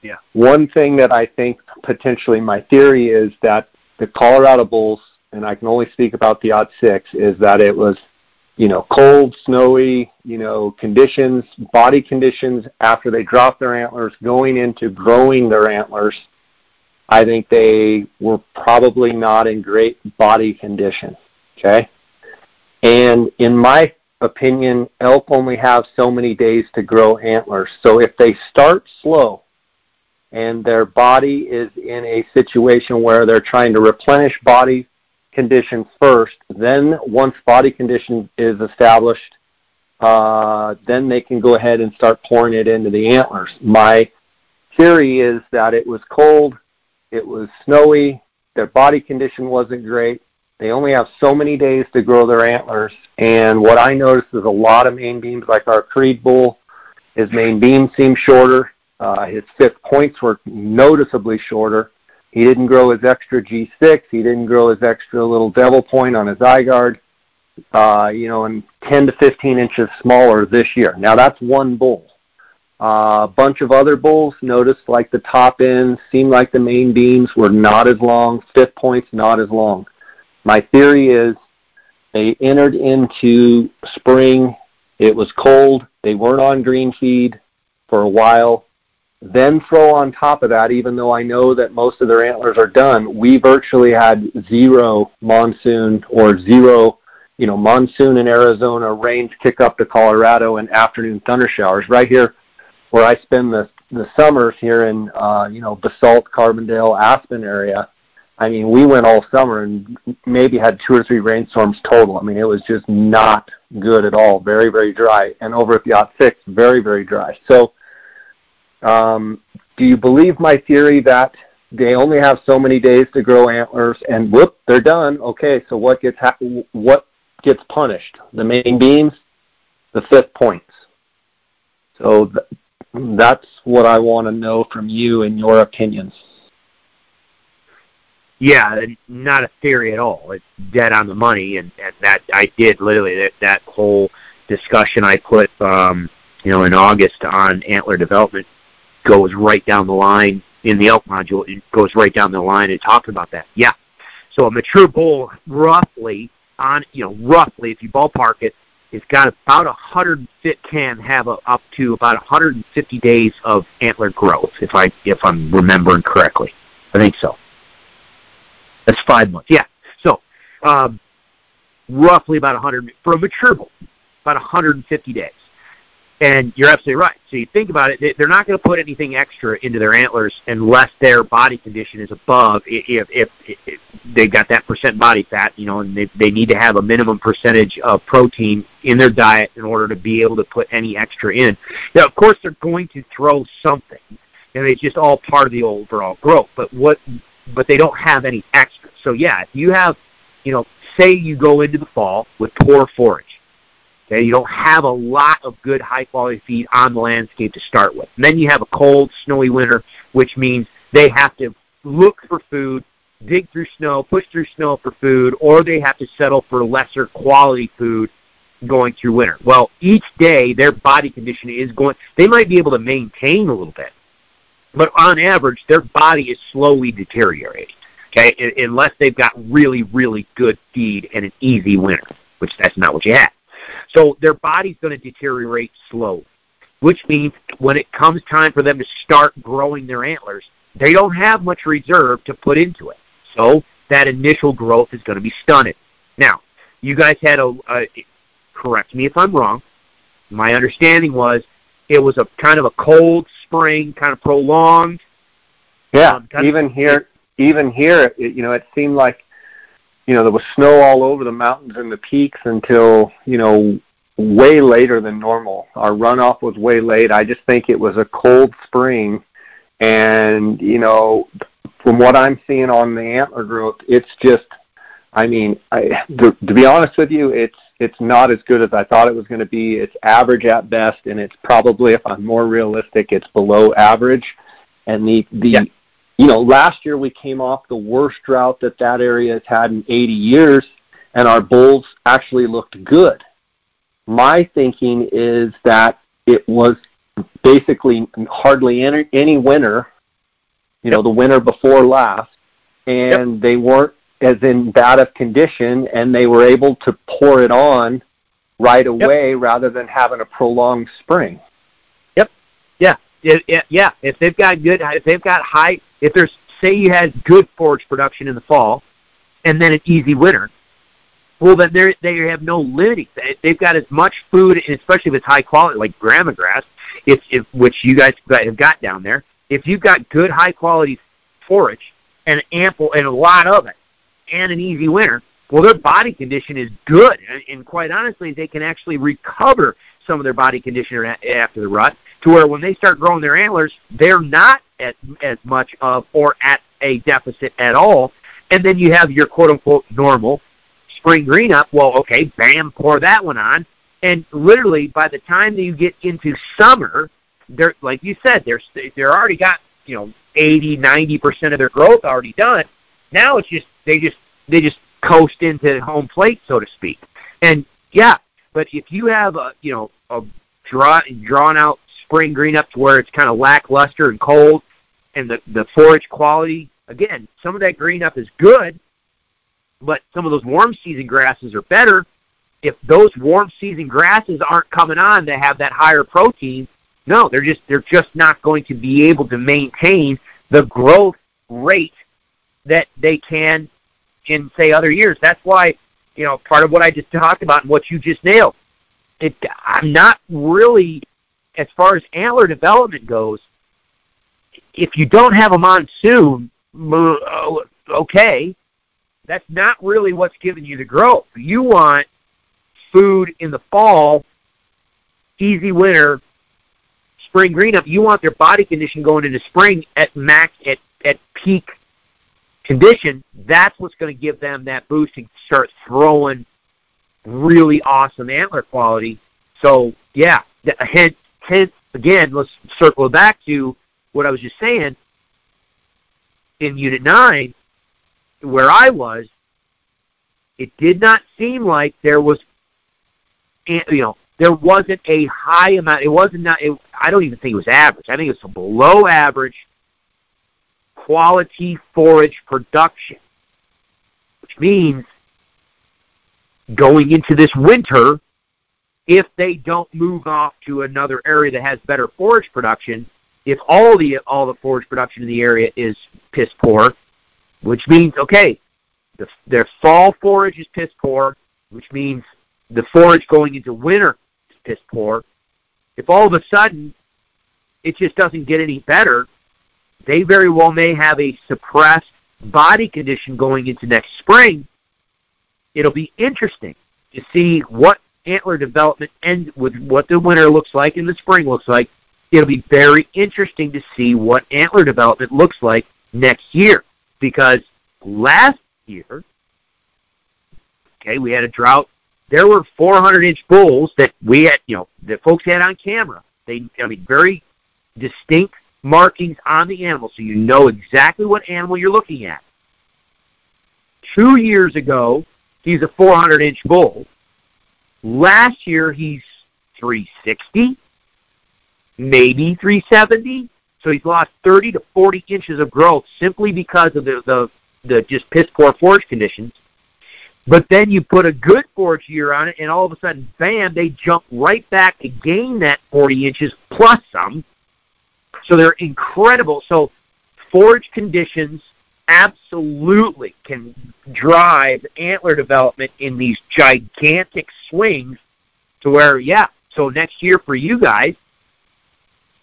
Yeah. One thing that I think potentially my theory is that the Colorado bulls, and I can only speak about the odd Six, is that it was you know, cold, snowy, you know, conditions, body conditions after they dropped their antlers, going into growing their antlers, I think they were probably not in great body condition. Okay? And in my opinion, elk only have so many days to grow antlers. So if they start slow and their body is in a situation where they're trying to replenish body condition first. Then once body condition is established, uh, then they can go ahead and start pouring it into the antlers. My theory is that it was cold, it was snowy, their body condition wasn't great. They only have so many days to grow their antlers, and what I noticed is a lot of main beams, like our Creed bull, his main beam seemed shorter. Uh, his fifth points were noticeably shorter. He didn't grow his extra G6. He didn't grow his extra little devil point on his eye guard. Uh, you know, and 10 to 15 inches smaller this year. Now that's one bull. Uh, a bunch of other bulls noticed like the top ends seemed like the main beams were not as long, fifth points not as long. My theory is they entered into spring. It was cold. They weren't on green feed for a while. Then throw on top of that, even though I know that most of their antlers are done, we virtually had zero monsoon or zero, you know, monsoon in Arizona, rains kick up to Colorado, and afternoon thunder showers. Right here, where I spend the the summers here in, uh, you know, Basalt, Carbondale, Aspen area. I mean, we went all summer and maybe had two or three rainstorms total. I mean, it was just not good at all. Very, very dry. And over at Ot 6, very, very dry. So um, do you believe my theory that they only have so many days to grow antlers and whoop, they're done? Okay, so what gets ha- what gets punished? The main beams, the fifth points. So th- that's what I want to know from you and your opinions. Yeah, not a theory at all. It's dead on the money, and, and that I did literally that, that whole discussion I put, um, you know, in August on antler development goes right down the line in the elk module. It goes right down the line and talks about that. Yeah. So a mature bull, roughly on you know roughly if you ballpark it, it's got about a hundred fit can have a, up to about 150 days of antler growth if I if I'm remembering correctly. I think so. That's five months. Yeah. So um, roughly about 100 for a mature bull, about 150 days. And you're absolutely right. So you think about it, they're not going to put anything extra into their antlers unless their body condition is above if, if, if they've got that percent body fat, you know, and they, they need to have a minimum percentage of protein in their diet in order to be able to put any extra in. Now, of course, they're going to throw something, and it's just all part of the overall growth. But what, but they don't have any extra. So yeah, if you have, you know, say you go into the fall with poor forage, Okay, you don't have a lot of good high quality feed on the landscape to start with. And then you have a cold, snowy winter, which means they have to look for food, dig through snow, push through snow for food, or they have to settle for lesser quality food going through winter. Well, each day their body condition is going they might be able to maintain a little bit. But on average their body is slowly deteriorating. Okay, unless they've got really, really good feed and an easy winter, which that's not what you have. So their body's going to deteriorate slowly. which means when it comes time for them to start growing their antlers, they don't have much reserve to put into it. So that initial growth is going to be stunted. Now, you guys had a, a correct me if I'm wrong. My understanding was it was a kind of a cold spring, kind of prolonged. Yeah, um, even of, here, even here, it, you know, it seemed like you know there was snow all over the mountains and the peaks until you know way later than normal. Our runoff was way late. I just think it was a cold spring, and you know, from what I'm seeing on the antler growth, it's just. I mean, I, to, to be honest with you, it's it's not as good as I thought it was going to be. It's average at best, and it's probably, if I'm more realistic, it's below average. And the the yeah you know, last year we came off the worst drought that that area has had in 80 years, and our bulls actually looked good. My thinking is that it was basically hardly any, any winter, you know, the winter before last, and yep. they weren't as in bad of condition, and they were able to pour it on right away yep. rather than having a prolonged spring. Yep. Yeah. It, it, yeah. If they've got good, if they've got high if there's say you had good forage production in the fall and then an easy winter, well then they they have no limiting. They've got as much food, and especially if it's high quality, like grama grass, if, if which you guys have got down there. If you've got good high quality forage and ample and a lot of it, and an easy winner, well their body condition is good, and, and quite honestly, they can actually recover some of their body condition after the rut to where when they start growing their antlers, they're not at, as much of or at a deficit at all. And then you have your quote unquote normal spring green up. Well, okay, bam, pour that one on. And literally by the time that you get into summer, they're like you said, they're they're already got, you know, eighty, ninety percent of their growth already done. Now it's just they just they just coast into home plate, so to speak. And yeah, but if you have a you know a draw, drawn out spring green up to where it's kind of lackluster and cold, and the the forage quality again, some of that green up is good, but some of those warm season grasses are better. If those warm season grasses aren't coming on to have that higher protein, no, they're just they're just not going to be able to maintain the growth rate that they can in say other years. That's why, you know, part of what I just talked about and what you just nailed. It, I'm not really as far as antler development goes, if you don't have a monsoon, uh, okay, that's not really what's giving you the growth. You want food in the fall, easy winter, spring green up. You want their body condition going into spring at max at at peak condition. That's what's going to give them that boost and start throwing really awesome antler quality. So yeah, hence hence again, let's circle back to what I was just saying. In Unit 9, where I was, it did not seem like there was, eh, you know, there wasn't a high amount. It wasn't not. It, I don't even think it was average. I think it was below average quality forage production, which means going into this winter, if they don't move off to another area that has better forage production, if all the all the forage production in the area is piss poor, which means okay, the, their fall forage is piss poor, which means the forage going into winter is piss poor. If all of a sudden it just doesn't get any better, they very well may have a suppressed body condition going into next spring. It'll be interesting to see what antler development and with what the winter looks like and the spring looks like. It'll be very interesting to see what antler development looks like next year because last year, okay, we had a drought. There were 400 inch bulls that we had, you know, that folks had on camera. They, I mean, very distinct markings on the animal, so you know exactly what animal you're looking at. Two years ago, he's a 400 inch bull. Last year he's 360, maybe 370. So he's lost 30 to 40 inches of growth simply because of the the, the just piss poor forage conditions. But then you put a good forage year on it, and all of a sudden, bam, they jump right back to gain that 40 inches plus some. So they're incredible. So forage conditions absolutely can drive antler development in these gigantic swings to where, yeah, so next year for you guys,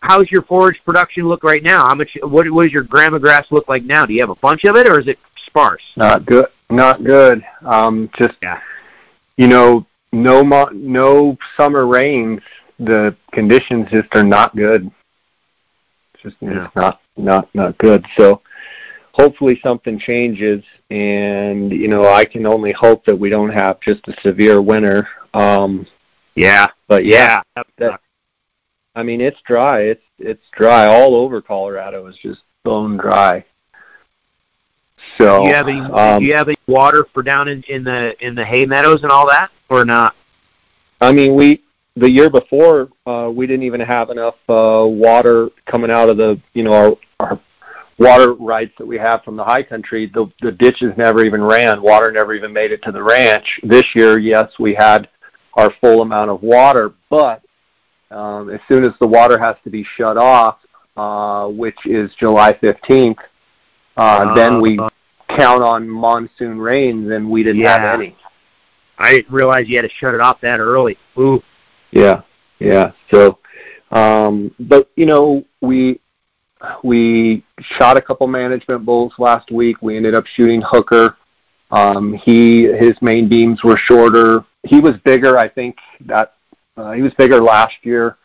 how's your forage production look right now? How much? What, what does your grama grass look like now? Do you have a bunch of it, or is it sparse? Not good. Not good. Um, just yeah. you know, no mo- no summer rains. The conditions just are not good. Just yeah. it's not not not good. So hopefully something changes, and you know, I can only hope that we don't have just a severe winter. Um, yeah, but yeah, yeah. That, I mean, it's dry. It's it's dry all over Colorado. It's just bone dry. So, do you have any um, do you have any water for down in, in the in the hay meadows and all that, or not? I mean, we the year before uh, we didn't even have enough uh, water coming out of the you know our, our water rights that we have from the high country. The the ditches never even ran. Water never even made it to the ranch. This year, yes, we had our full amount of water, but um, as soon as the water has to be shut off, uh, which is July 15th, uh, uh, then we count on monsoon rains, and we didn't yeah. have any. I didn't realize you had to shut it off that early. Ooh. Yeah, yeah. So, um, but you know, we we shot a couple management bulls last week. We ended up shooting Hooker. Um, he his main beams were shorter. He was bigger. I think that uh, he was bigger last year.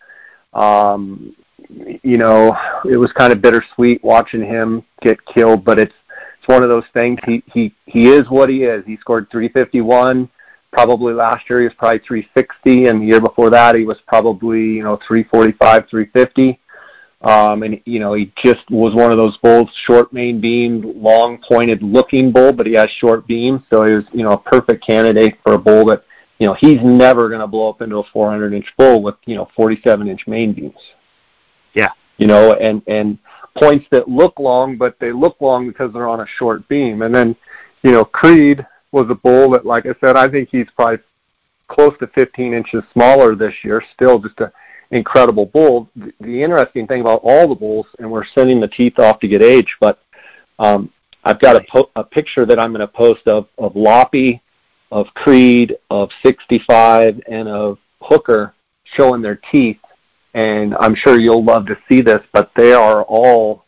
Um, you know, it was kind of bittersweet watching him get killed, but it's it's one of those things. He he he is what he is. He scored 351. Probably last year he was probably 360, and the year before that he was probably you know 345, 350. Um, and you know he just was one of those bulls, short main beam, long pointed looking bull, but he has short beams, so he was you know a perfect candidate for a bull that you know, he's never going to blow up into a 400 inch bull with, you know, 47 inch main beams. Yeah. You know, and, and points that look long, but they look long because they're on a short beam. And then, you know, Creed was a bull that, like I said, I think he's probably close to 15 inches smaller this year. Still just an incredible bull. The, the interesting thing about all the bulls, and we're sending the teeth off to get aged, but um, I've got a, po- a picture that I'm going to post of, of Loppy of Creed, of 65, and of Hooker showing their teeth. And I'm sure you'll love to see this, but they are all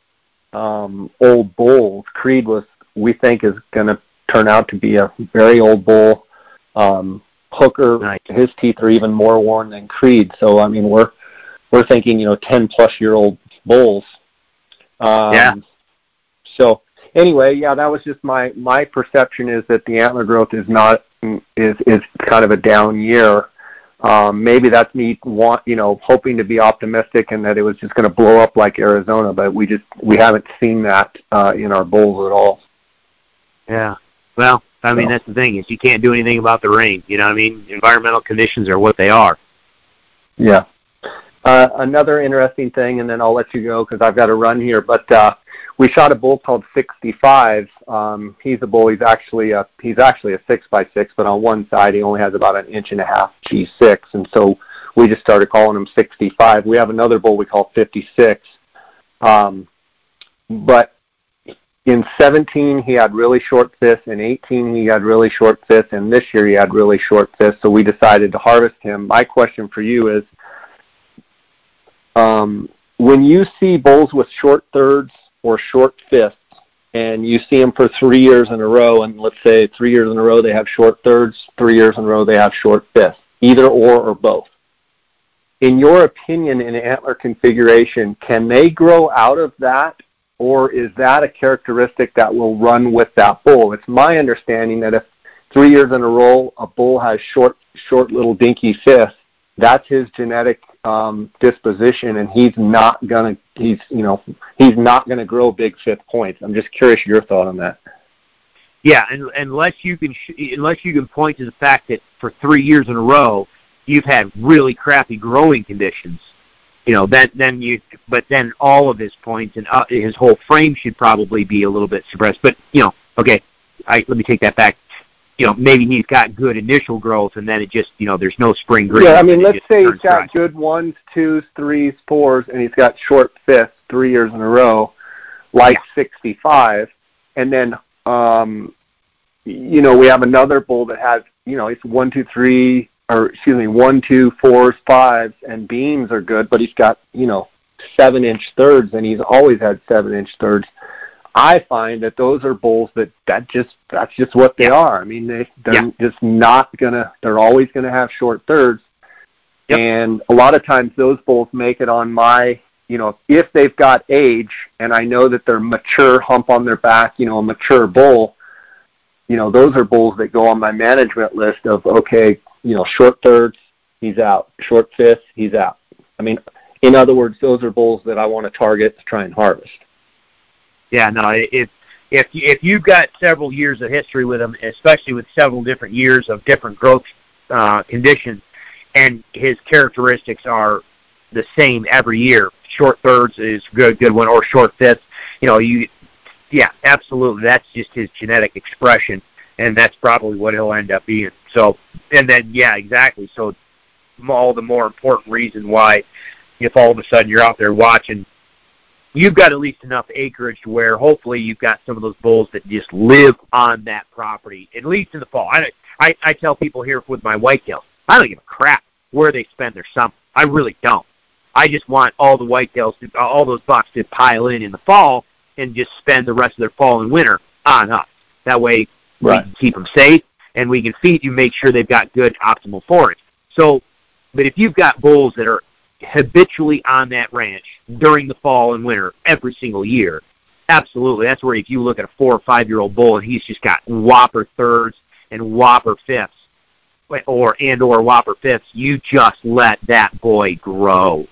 um, old bulls. Creed was, we think, is going to turn out to be a very old bull. Um, Hooker, nice. his teeth are even more worn than Creed. So I mean, we're we're thinking, you know, 10 plus year old bulls. Um, yeah. So anyway, yeah, that was just my my perception is that the antler growth is not is is kind of a down year. Um, maybe that's me want you know hoping to be optimistic and that it was just going to blow up like Arizona, but we just we haven't seen that uh, in our bulls at all. Yeah. Well, I mean that's the thing is you can't do anything about the rain. You know what I mean? Environmental conditions are what they are. Yeah. Uh, another interesting thing, and then I'll let you go because I've got to run here. But uh, we shot a bull called 65. Um, he's a bull. He's actually a he's actually a six by six, but on one side he only has about an inch and a half G6, and so we just started calling him 65. We have another bull we call 56. Um, but in 17 he had really short fifths, in 18 he had really short fifths, and this year he had really short fifths. So we decided to harvest him. My question for you is, um, when you see bulls with short thirds or short fifths, and you see them for three years in a row, and let's say three years in a row they have short thirds, three years in a row they have short fifths, either or or both. In your opinion, in antler configuration, can they grow out of that, or is that a characteristic that will run with that bull? It's my understanding that if three years in a row a bull has short, short little dinky fifths, that's his genetic um, disposition, and he's not gonna he's you know he's not gonna grow big fifth points. I'm just curious your thought on that. Yeah, and unless you can sh- unless you can point to the fact that for three years in a row you've had really crappy growing conditions, you know then then you but then all of his points and uh, his whole frame should probably be a little bit suppressed. But you know, okay, I let me take that back. you know, maybe he's got good initial growth, and then it just, you know, there's no spring green. Yeah, I mean, let's say he's got good ones, twos, threes, fours, and he's got short fifths three years in a row, like yeah. 65, and then, um, you know, we have another bull that has, you know, it's one, two, three, or excuse me, one, two, fours, fives, and beams are good, but he's got, you know, seven inch thirds, and he's always had seven inch thirds. I find that those are bulls that that just that's just what they yeah. are. I mean, they they're yeah. just not gonna. They're always gonna have short thirds, yep. and a lot of times those bulls make it on my. You know, if they've got age, and I know that they're mature, hump on their back. You know, a mature bull. You know, those are bulls that go on my management list of okay. You know, short thirds, he's out. Short fifths, he's out. I mean, in other words, those are bulls that I want to target to try and harvest. Yeah, no, if if if you've got several years of history with him, especially with several different years of different growth uh, conditions, and his characteristics are the same every year. Short thirds is good, good one, or short fifths. You know, you, yeah, absolutely. That's just his genetic expression, and that's probably what he'll end up being. So, and then yeah, exactly. So, all the more important reason why, if all of a sudden you're out there watching you've got at least enough acreage to where hopefully you've got some of those bulls that just live on that property, at least in the fall. I, I, I tell people here with my whitetails, I don't give a crap where they spend their summer. I really don't. I just want all the whitetails, to, all those bucks to pile in in the fall and just spend the rest of their fall and winter on us. That way right. we can keep them safe and we can feed you, make sure they've got good optimal forage. So, but if you've got bulls that are habitually on that ranch during the fall and winter every single year. Absolutely. That's where if you look at a four or five year old bull and he's just got whopper thirds and whopper fifths or and or whopper fifths, you just let that boy grow.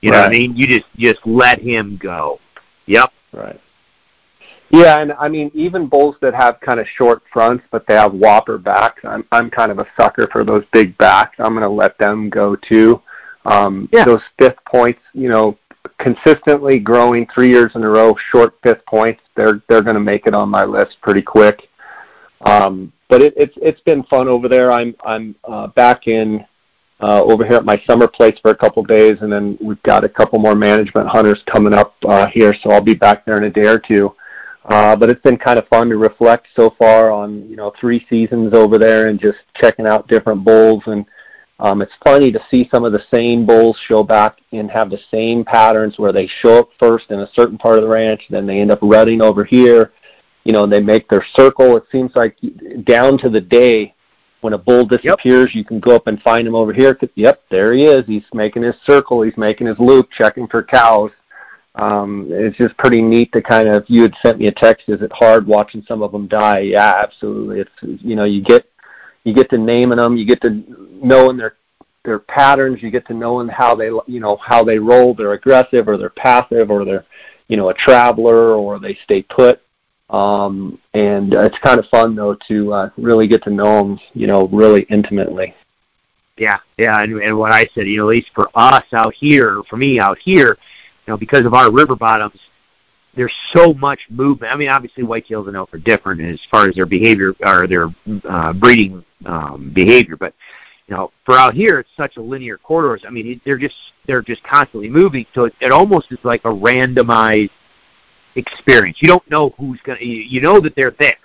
You right. know what I mean? You just just let him go. Yep. Right. Yeah, and I mean even bulls that have kind of short fronts but they have whopper backs. I'm I'm kind of a sucker for those big backs. I'm going to let them go too. Um, yeah. Those fifth points, you know, consistently growing three years in a row, short fifth points, they're they're going to make it on my list pretty quick. Um, but it, it's it's been fun over there. I'm I'm uh, back in uh, over here at my summer place for a couple days, and then we've got a couple more management hunters coming up uh, here, so I'll be back there in a day or two. Uh, but it's been kind of fun to reflect so far on you know three seasons over there and just checking out different bulls and um, it's funny to see some of the same bulls show back and have the same patterns where they show up first in a certain part of the ranch, then they end up rutting over here. You know, and they make their circle. It seems like down to the day when a bull disappears, yep. you can go up and find him over here. Yep, there he is. He's making his circle. He's making his loop, checking for cows. Um, it's just pretty neat to kind of. You had sent me a text. Is it hard watching some of them die? Yeah, absolutely. It's you know you get you get to naming them, you get to knowing their their patterns, you get to knowing how they you know how they roll, they're aggressive or they're passive or they're you know a traveler or they stay put. Um, and it's kind of fun though to uh, really get to know them, you know, really intimately. Yeah, yeah, and, and what I said, you know, at least for us out here, for me out here, you know, because of our river bottoms, there's so much movement. I mean, obviously whitetails and elk are different as far as their behavior or their uh, breeding um, behavior, but you know, for out here, it's such a linear corridors. I mean, they're just they're just constantly moving, so it, it almost is like a randomized experience. You don't know who's gonna. You, you know that they're there,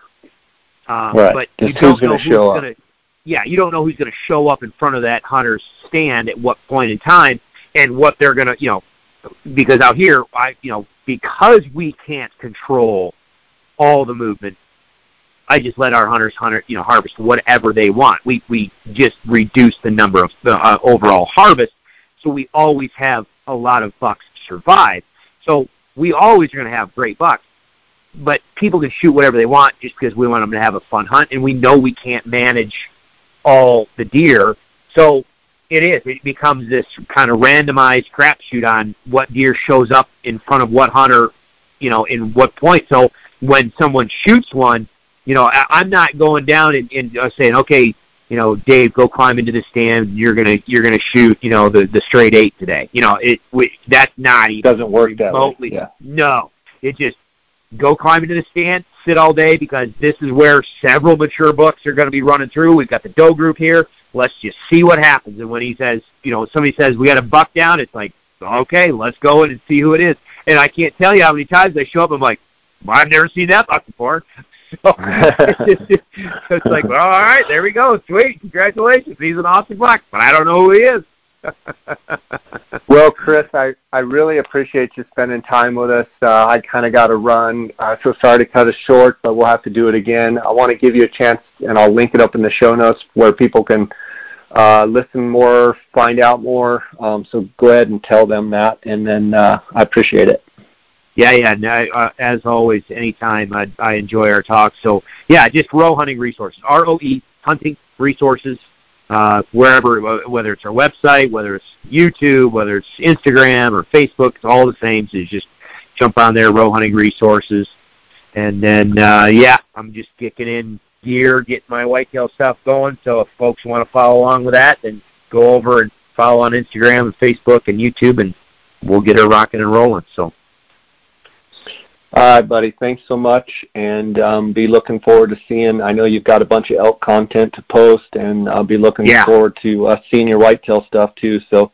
um, right. but just you don't know who's gonna. Yeah, you don't know who's going to show up in front of that hunter's stand at what point in time, and what they're going to, you know, because out here, I, you know, because we can't control all the movement, I just let our hunters hunt, you know, harvest whatever they want. We we just reduce the number of uh, overall harvest, so we always have a lot of bucks survive. So we always are going to have great bucks, but people can shoot whatever they want just because we want them to have a fun hunt, and we know we can't manage all the deer. So it is. It becomes this kind of randomized crapshoot on what deer shows up in front of what hunter, you know, in what point. So when someone shoots one, you know, I, I'm not going down and, and uh, saying, okay, you know, Dave, go climb into the stand. You're gonna you're gonna shoot, you know, the the straight eight today. You know, it we, that's not even doesn't work remotely. That way. Yeah. No, it just go climb into the stand, sit all day because this is where several mature books are going to be running through. We've got the doe group here. Let's just see what happens. And when he says, you know, somebody says we got a buck down, it's like, okay, let's go in and see who it is. And I can't tell you how many times I show up. I'm like, well, I've never seen that buck before. (laughs) So it's, (laughs) it's like, well, all right, there we go. Sweet, congratulations. He's an awesome buck, but I don't know who he is. (laughs) well, Chris, I, I really appreciate you spending time with us. Uh, I kind of got to run, uh, so sorry to cut it short, but we'll have to do it again. I want to give you a chance, and I'll link it up in the show notes where people can uh, listen more, find out more. Um, so go ahead and tell them that, and then uh, I appreciate it. Yeah, yeah. No, uh, as always, anytime I, I enjoy our talk. So yeah, just Roe Hunting Resources, R O E Hunting Resources uh, wherever, whether it's our website, whether it's YouTube, whether it's Instagram or Facebook, it's all the same. So just jump on there, Roe Hunting Resources, and then uh, yeah, I'm just kicking in gear, getting my whitetail stuff going. So if folks want to follow along with that, then go over and follow on Instagram and Facebook and YouTube, and we'll get her rocking and rolling. So all right, buddy. Thanks so much, and um, be looking forward to seeing. I know you've got a bunch of elk content to post, and I'll be looking yeah. forward to uh, seeing your whitetail stuff too. So,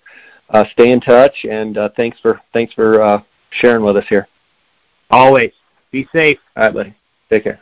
uh, stay in touch, and uh, thanks for thanks for uh, sharing with us here. Always be safe. All right, buddy. Take care.